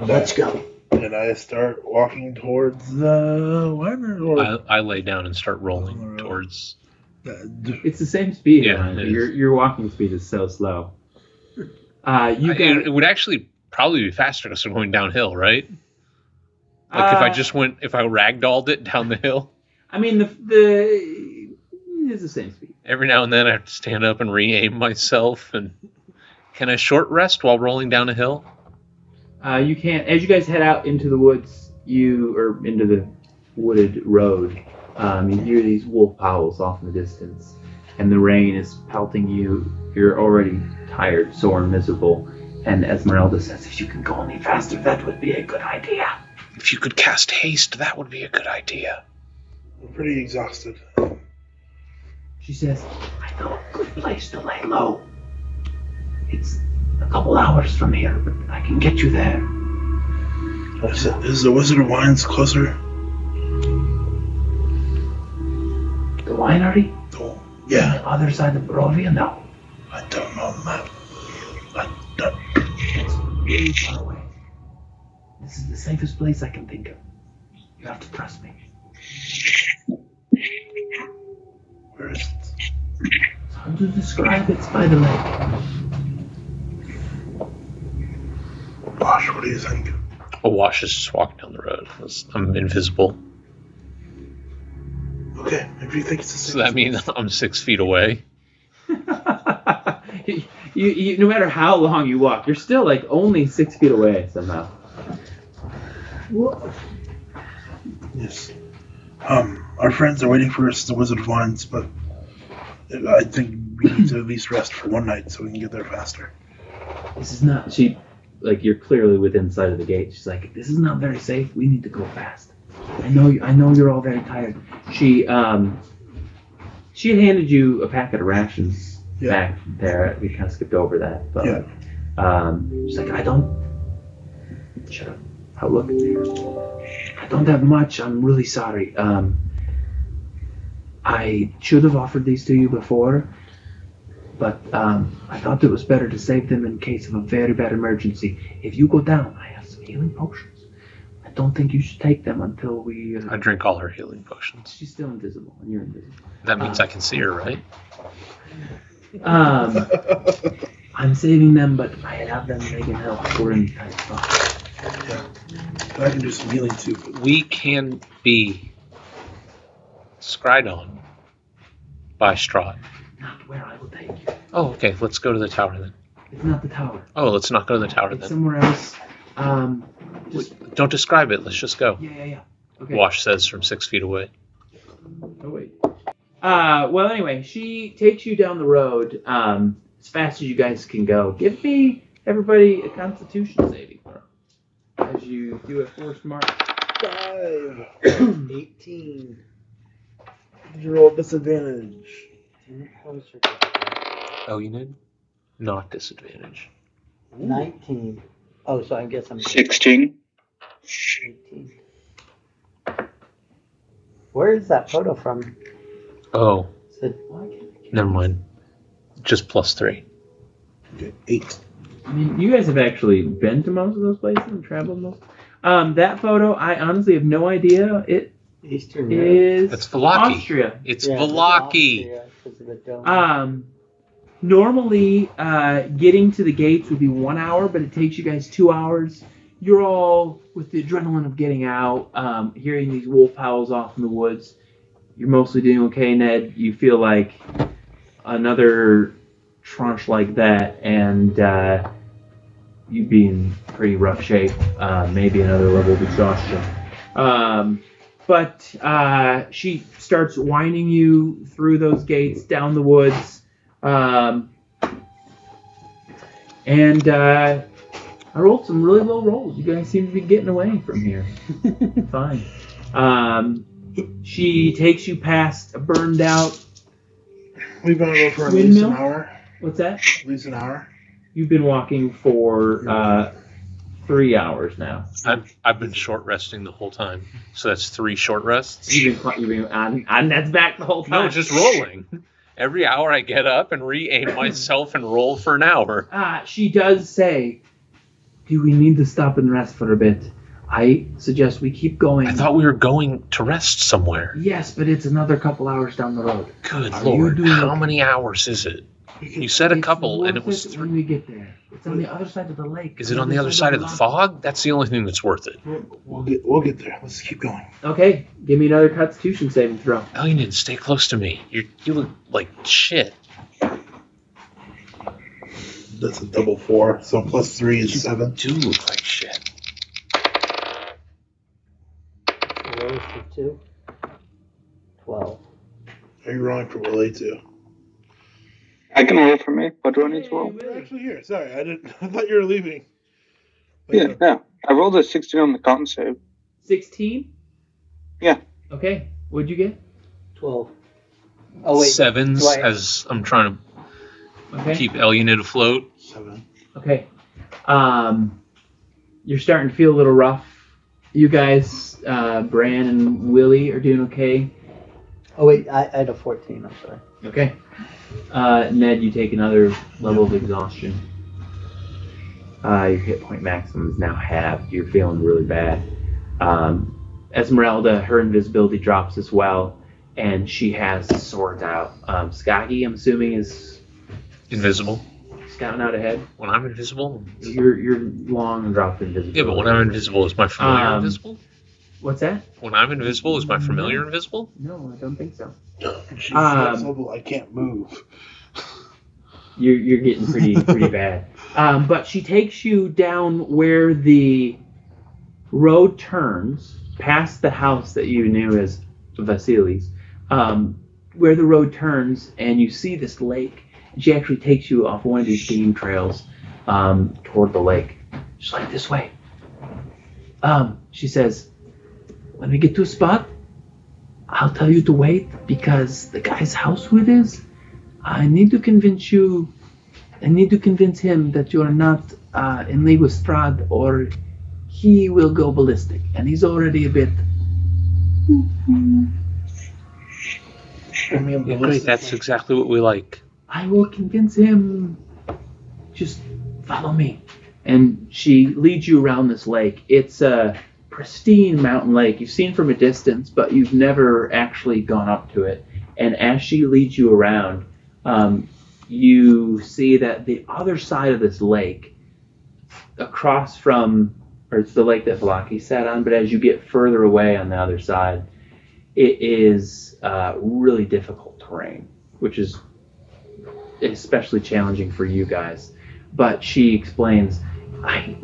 Let's go. And I start walking towards the wyvern. Or I, I lay down and start rolling towards. It's the same speed. Yeah, Ryan, it but is. Your your walking speed is so slow. Uh, you it, can. it would actually probably be faster because we're going downhill, right? Like if I uh, just went, if I ragdolled it down the hill, I mean the the it's the same speed. every now and then I have to stand up and re-aim myself. And can I short rest while rolling down a hill? Uh, you can't. As you guys head out into the woods, you or into the wooded road, um, you hear these wolf howls off in the distance, and the rain is pelting you. You're already tired, sore, and miserable. And Esmeralda says, "If you can go any faster, that would be a good idea." If you could cast haste, that would be a good idea. I'm pretty exhausted. She says, "I know a good place to lay low. It's a couple hours from here, but I can get you there. Is, it, is the Wizard of Wines closer? The winery Oh, on yeah. the other side of Barovia? No. I don't know the map. I don't. It's really far away. This is the safest place I can think of. You have to trust me. Where is it? It's hard to describe. It's by the lake. Wash, what do you think? A wash is just walking down the road. I'm invisible. Okay, maybe you think it's the same. So that means I'm six feet away. you, you, you, no matter how long you walk, you're still like only six feet away somehow. Yes. Um, our friends are waiting for us at the Wizard of Wands, but I think we need to at least rest for one night so we can get there faster. This is not. She, like, you're clearly within sight of the gate. She's like, this is not very safe. We need to go fast. I know. you, I know you're all very tired. She, um, she had handed you a packet of rations Yeah. back there. We kind of skipped over that, but Yeah. um, she's like, I don't. Shut up. How look? I don't have much. I'm really sorry. Um, I should have offered these to you before, but um, I thought it was better to save them in case of a very bad emergency. If you go down, I have some healing potions. I don't think you should take them until we. I Uh, drink all her healing potions. she's still invisible, and you're invisible. That means I can see her, right? Um, I'm saving them, but I have them. They can help. We're in tight spot. I can do some healing too. We can be scryed on by Strahd. Not where I will take you. Oh, okay. Let's go to the tower then. It's not the tower. Oh, let's not go to the tower It's then. somewhere else. Um, Just don't describe it. Let's just go. yeah, yeah, yeah. Okay. Wash says from six feet away. Oh wait. Uh, well, anyway, she takes you down the road um, as fast as you guys can go. Give me everybody a Constitution saving throw as you do a forced march. Five. 18. Zero disadvantage. Oh, you did? Not disadvantage. 19. Oh, so I guess I'm 16. 18. Where is that photo from? Oh, Is it, why can't I get- never mind. Just plus three. Okay, eight. I mean, you guys have actually been to most of those places and traveled most. Um, that photo, I honestly have no idea. It Eastern Europe. is It's Vallaki. Austria. It's Yeah, Vallaki. Um, normally, uh, getting to the gates would be one hour, but it takes you guys two hours. You're all with the adrenaline of getting out, um, hearing these wolf howls off in the woods. You're mostly doing okay, Ned. You feel like another tranche like that, and uh, you'd be in pretty rough shape. Uh, maybe another level of exhaustion. Um, but uh, she starts winding you through those gates down the woods um, and uh, i rolled some really low rolls you guys seem to be getting away from here fine um, she takes you past a burned out We've been on for at least an Windmill? hour. what's that At least an hour. you've been walking for uh, three hours now I've, I've been short resting the whole time. So that's three short rests. you've been, you've been on, on that's back the whole time No, just rolling. Every hour I get up and re aim myself and roll for an hour. Ah, she does say, "Do we need to stop and rest for a bit?" I suggest we keep going. I thought we were going to rest somewhere. yes, but it's another couple hours down the road. Good Are lord. doing How many hours is it? You said a couple and it was it three. when we get there. It's on the other side of the lake. Is it on the other side of the fog? That's the only thing that's worth it. We'll, we'll get we'll get there. Let's keep going. Okay, give me another Constitution saving throw. You need to stay close to me. You you look like shit. That's a double four. So plus three is seven. Do look like shit. Lowest of two? 12. Are you rolling for Willie too? I can roll for me. What do I need to roll? You're actually here. Sorry, I didn't. I thought you were leaving. But, Yeah, uh, yeah. I rolled a 16 on the con save. Sixteen. Yeah. Okay. What'd you get? 12. Oh, wait. Sevens do as I'm trying Okay. to keep Elunid afloat. Seven. Okay. Um, you're starting to feel a little rough. You guys, uh, Bran and Willie, are doing okay. Oh, wait. I, I had a 14. I'm sorry. Okay. Uh, Ned, you take another level of exhaustion. Uh, your hit point maximum is now halved. You're feeling really bad. Um, Esmeralda, her invisibility drops as well, and she has the swords out. Um, Skaggy, I'm assuming, is Invisible. scouting out ahead. When I'm invisible. You're you're long and dropped invisibility. Yeah, but when I'm invisible, is my familiar Um, invisible? What's that? When I'm invisible, is my familiar invisible? No, I don't think so. She's Um, invisible, I can't move. You're you're getting pretty pretty bad. Um, but she takes you down where the road turns past the house that you knew as Vasily's. Um, where the road turns and you see this lake. She actually takes you off one of these game trails um, toward the lake. She's like, this way. Um, she says, when we get to a spot, I'll tell you to wait because the guy's house who it is, I need to convince you. I need to convince him that you are not uh, in league with Strahd, or he will go ballistic. And he's already a bit. I mean, Yeah, great. That's exactly what we like. I will convince him. Just follow me. And she leads you around this lake. It's a pristine mountain lake. You've seen from a distance, but you've never actually gone up to it. And as she leads you around, um, you see that the other side of this lake, across from, or it's the lake that Vallaki sat on, but as you get further away on the other side, it is uh, really difficult terrain, which is especially challenging for you guys. But she explains, I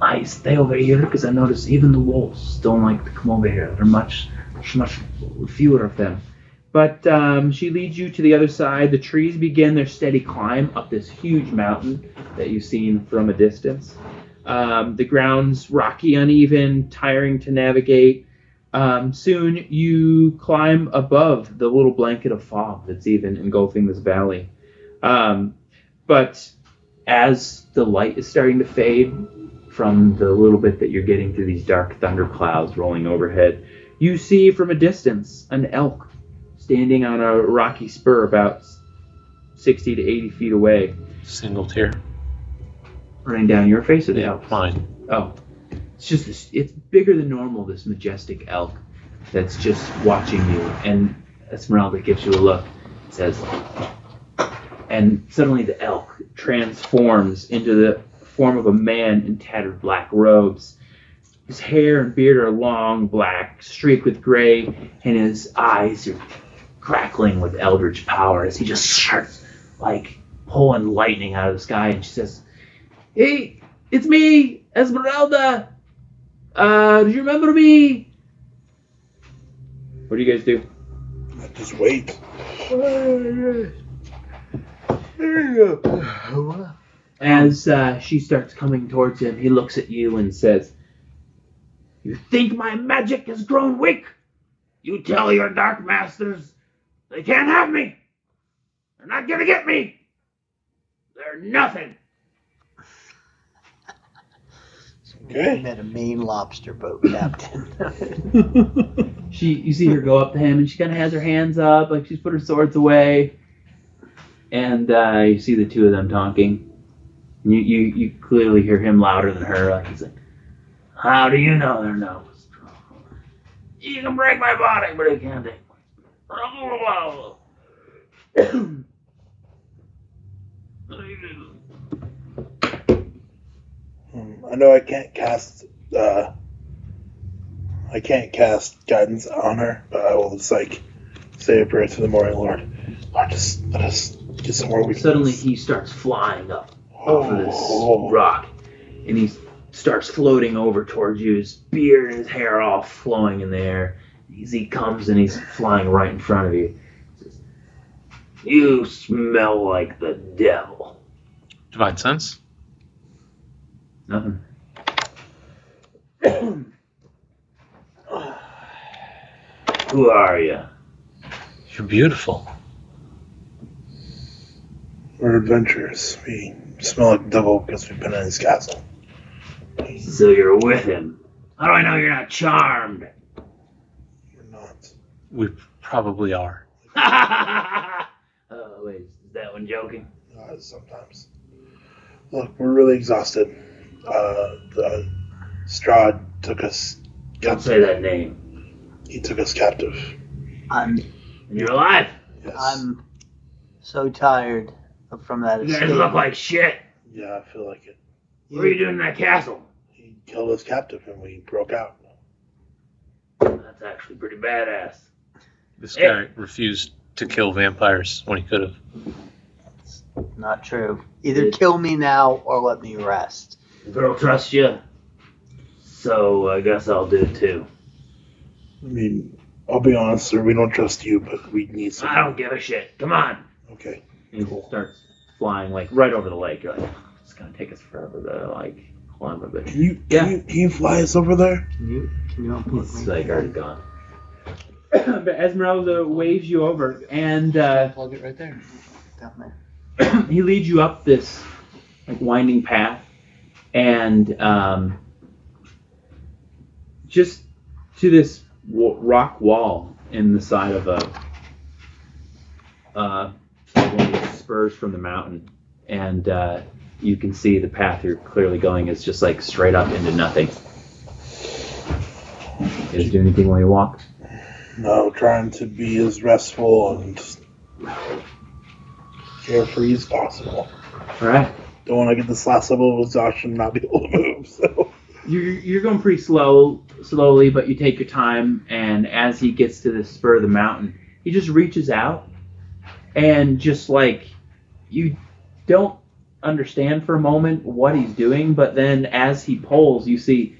I stay over here because I notice even the wolves don't like to come over here. There are much, much fewer of them. But um, she leads you to the other side. The trees begin their steady climb up this huge mountain that you've seen from a distance. Um, the ground's rocky, uneven, tiring to navigate. Um, soon you climb above the little blanket of fog that's even engulfing this valley. Um, but as the light is starting to fade from the little bit that you're getting through these dark thunder clouds rolling overhead, you see from a distance an elk standing on a rocky spur about 60 to 80 feet away, Single tear. running down your face of the Yeah, elk. fine. Oh, it's just this, it's bigger than normal. This majestic elk that's just watching you, and Ezmerelda gives you a look. Says, and suddenly the elk transforms into the form of a man in tattered black robes. His hair and beard are long, black, streaked with gray, and his eyes are crackling with eldritch power as he just starts like pulling lightning out of the sky. And she says, "Hey, it's me, Ezmerelda. Uh, do you remember me? What do you guys do? Just wait. As uh, she starts coming towards him, he looks at you and says, You think my magic has grown weak? You tell your dark masters they can't have me. They're not gonna get me. They're nothing. I Okay. met a Maine lobster boat captain. She, you see her go up to him, and she kind of has her hands up, like she's put her swords away. And uh, you see the two of them talking. You, you, you clearly hear him louder than her. Like he's like, "How do you know they're no strong? You can break my body, but it can't take Hmm, I know I can't cast. Uh, I can't cast guidance on her, but I will just like say a prayer to the Morninglord. Lord, just let us get somewhere we. Suddenly, he starts flying up off of oh. this Oh. rock, and he starts floating over towards you. His beard and his hair all flowing in the air. As he comes and he's flying right in front of you, he says, "You smell like the devil." Divine sense. Nothing. Who are you? You're beautiful. We're adventurers. We smell like the devil because we've been in his castle. So you're with him. How do I know you're not charmed? We're not. We probably are. oh, wait, is that one joking? Uh, sometimes. Look, we're really exhausted. Uh, the Strahd took us. Don't say that name. He took us captive. I'm And you're alive. Yes. I'm so tired from that You guys escape. look like shit. Yeah, I feel like it. What are you doing in that castle? He killed his captive, and we broke out. That's actually pretty badass. This Hey. guy refused to kill vampires when he could have. Not true. Either kill me now or let me rest. The girl trusts you. So I guess I'll do it too. I mean, I'll be honest, sir. We don't trust you, but we need some. I don't give a shit. Come on. Okay. And he starts flying like right over the lake. You're like, it's gonna take us forever to like climb a bit. Can you? Can Yeah. you? Can you fly us over there? Can you? Can you unplug It's me? like already gone. but Ezmerelda waves you over, and uh, Plug it right there. Down there. he leads you up this like winding path, and um, just to this w- rock wall in the side of a uh, one of these spurs from the mountain, and uh, you can see the path you're clearly going is just like straight up into nothing. You guys do anything while you walk? No, trying to be as restful and carefree as possible. All right. Don't want to get this last level of exhaustion and not be able to move. So You're, you're going pretty slow, slowly, but you take your time. And as he gets to the spur of the mountain, he just reaches out and just like you don't understand for a moment what he's doing, but then as he pulls, you see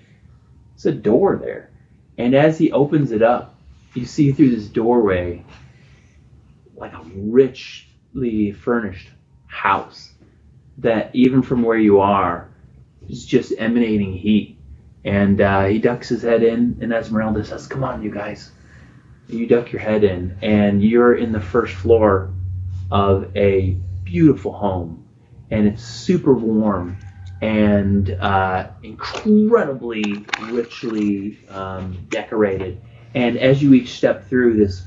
it's a door there. And as he opens it up, you see through this doorway like a richly furnished house that even from where you are is just emanating heat. And uh, he ducks his head in, and Ezmerelda says, Come on, you guys. You duck your head in, and you're in the first floor of a beautiful home. And it's super warm and uh, incredibly richly um, decorated. And as you each step through, this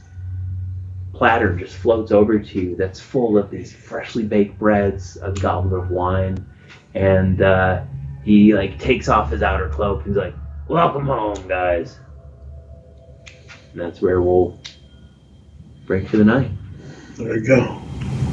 platter just floats over to you that's full of these freshly baked breads, a goblet of wine, and uh, he like takes off his outer cloak and he's like, "Welcome home, guys." And that's where we'll break for the night. there you go.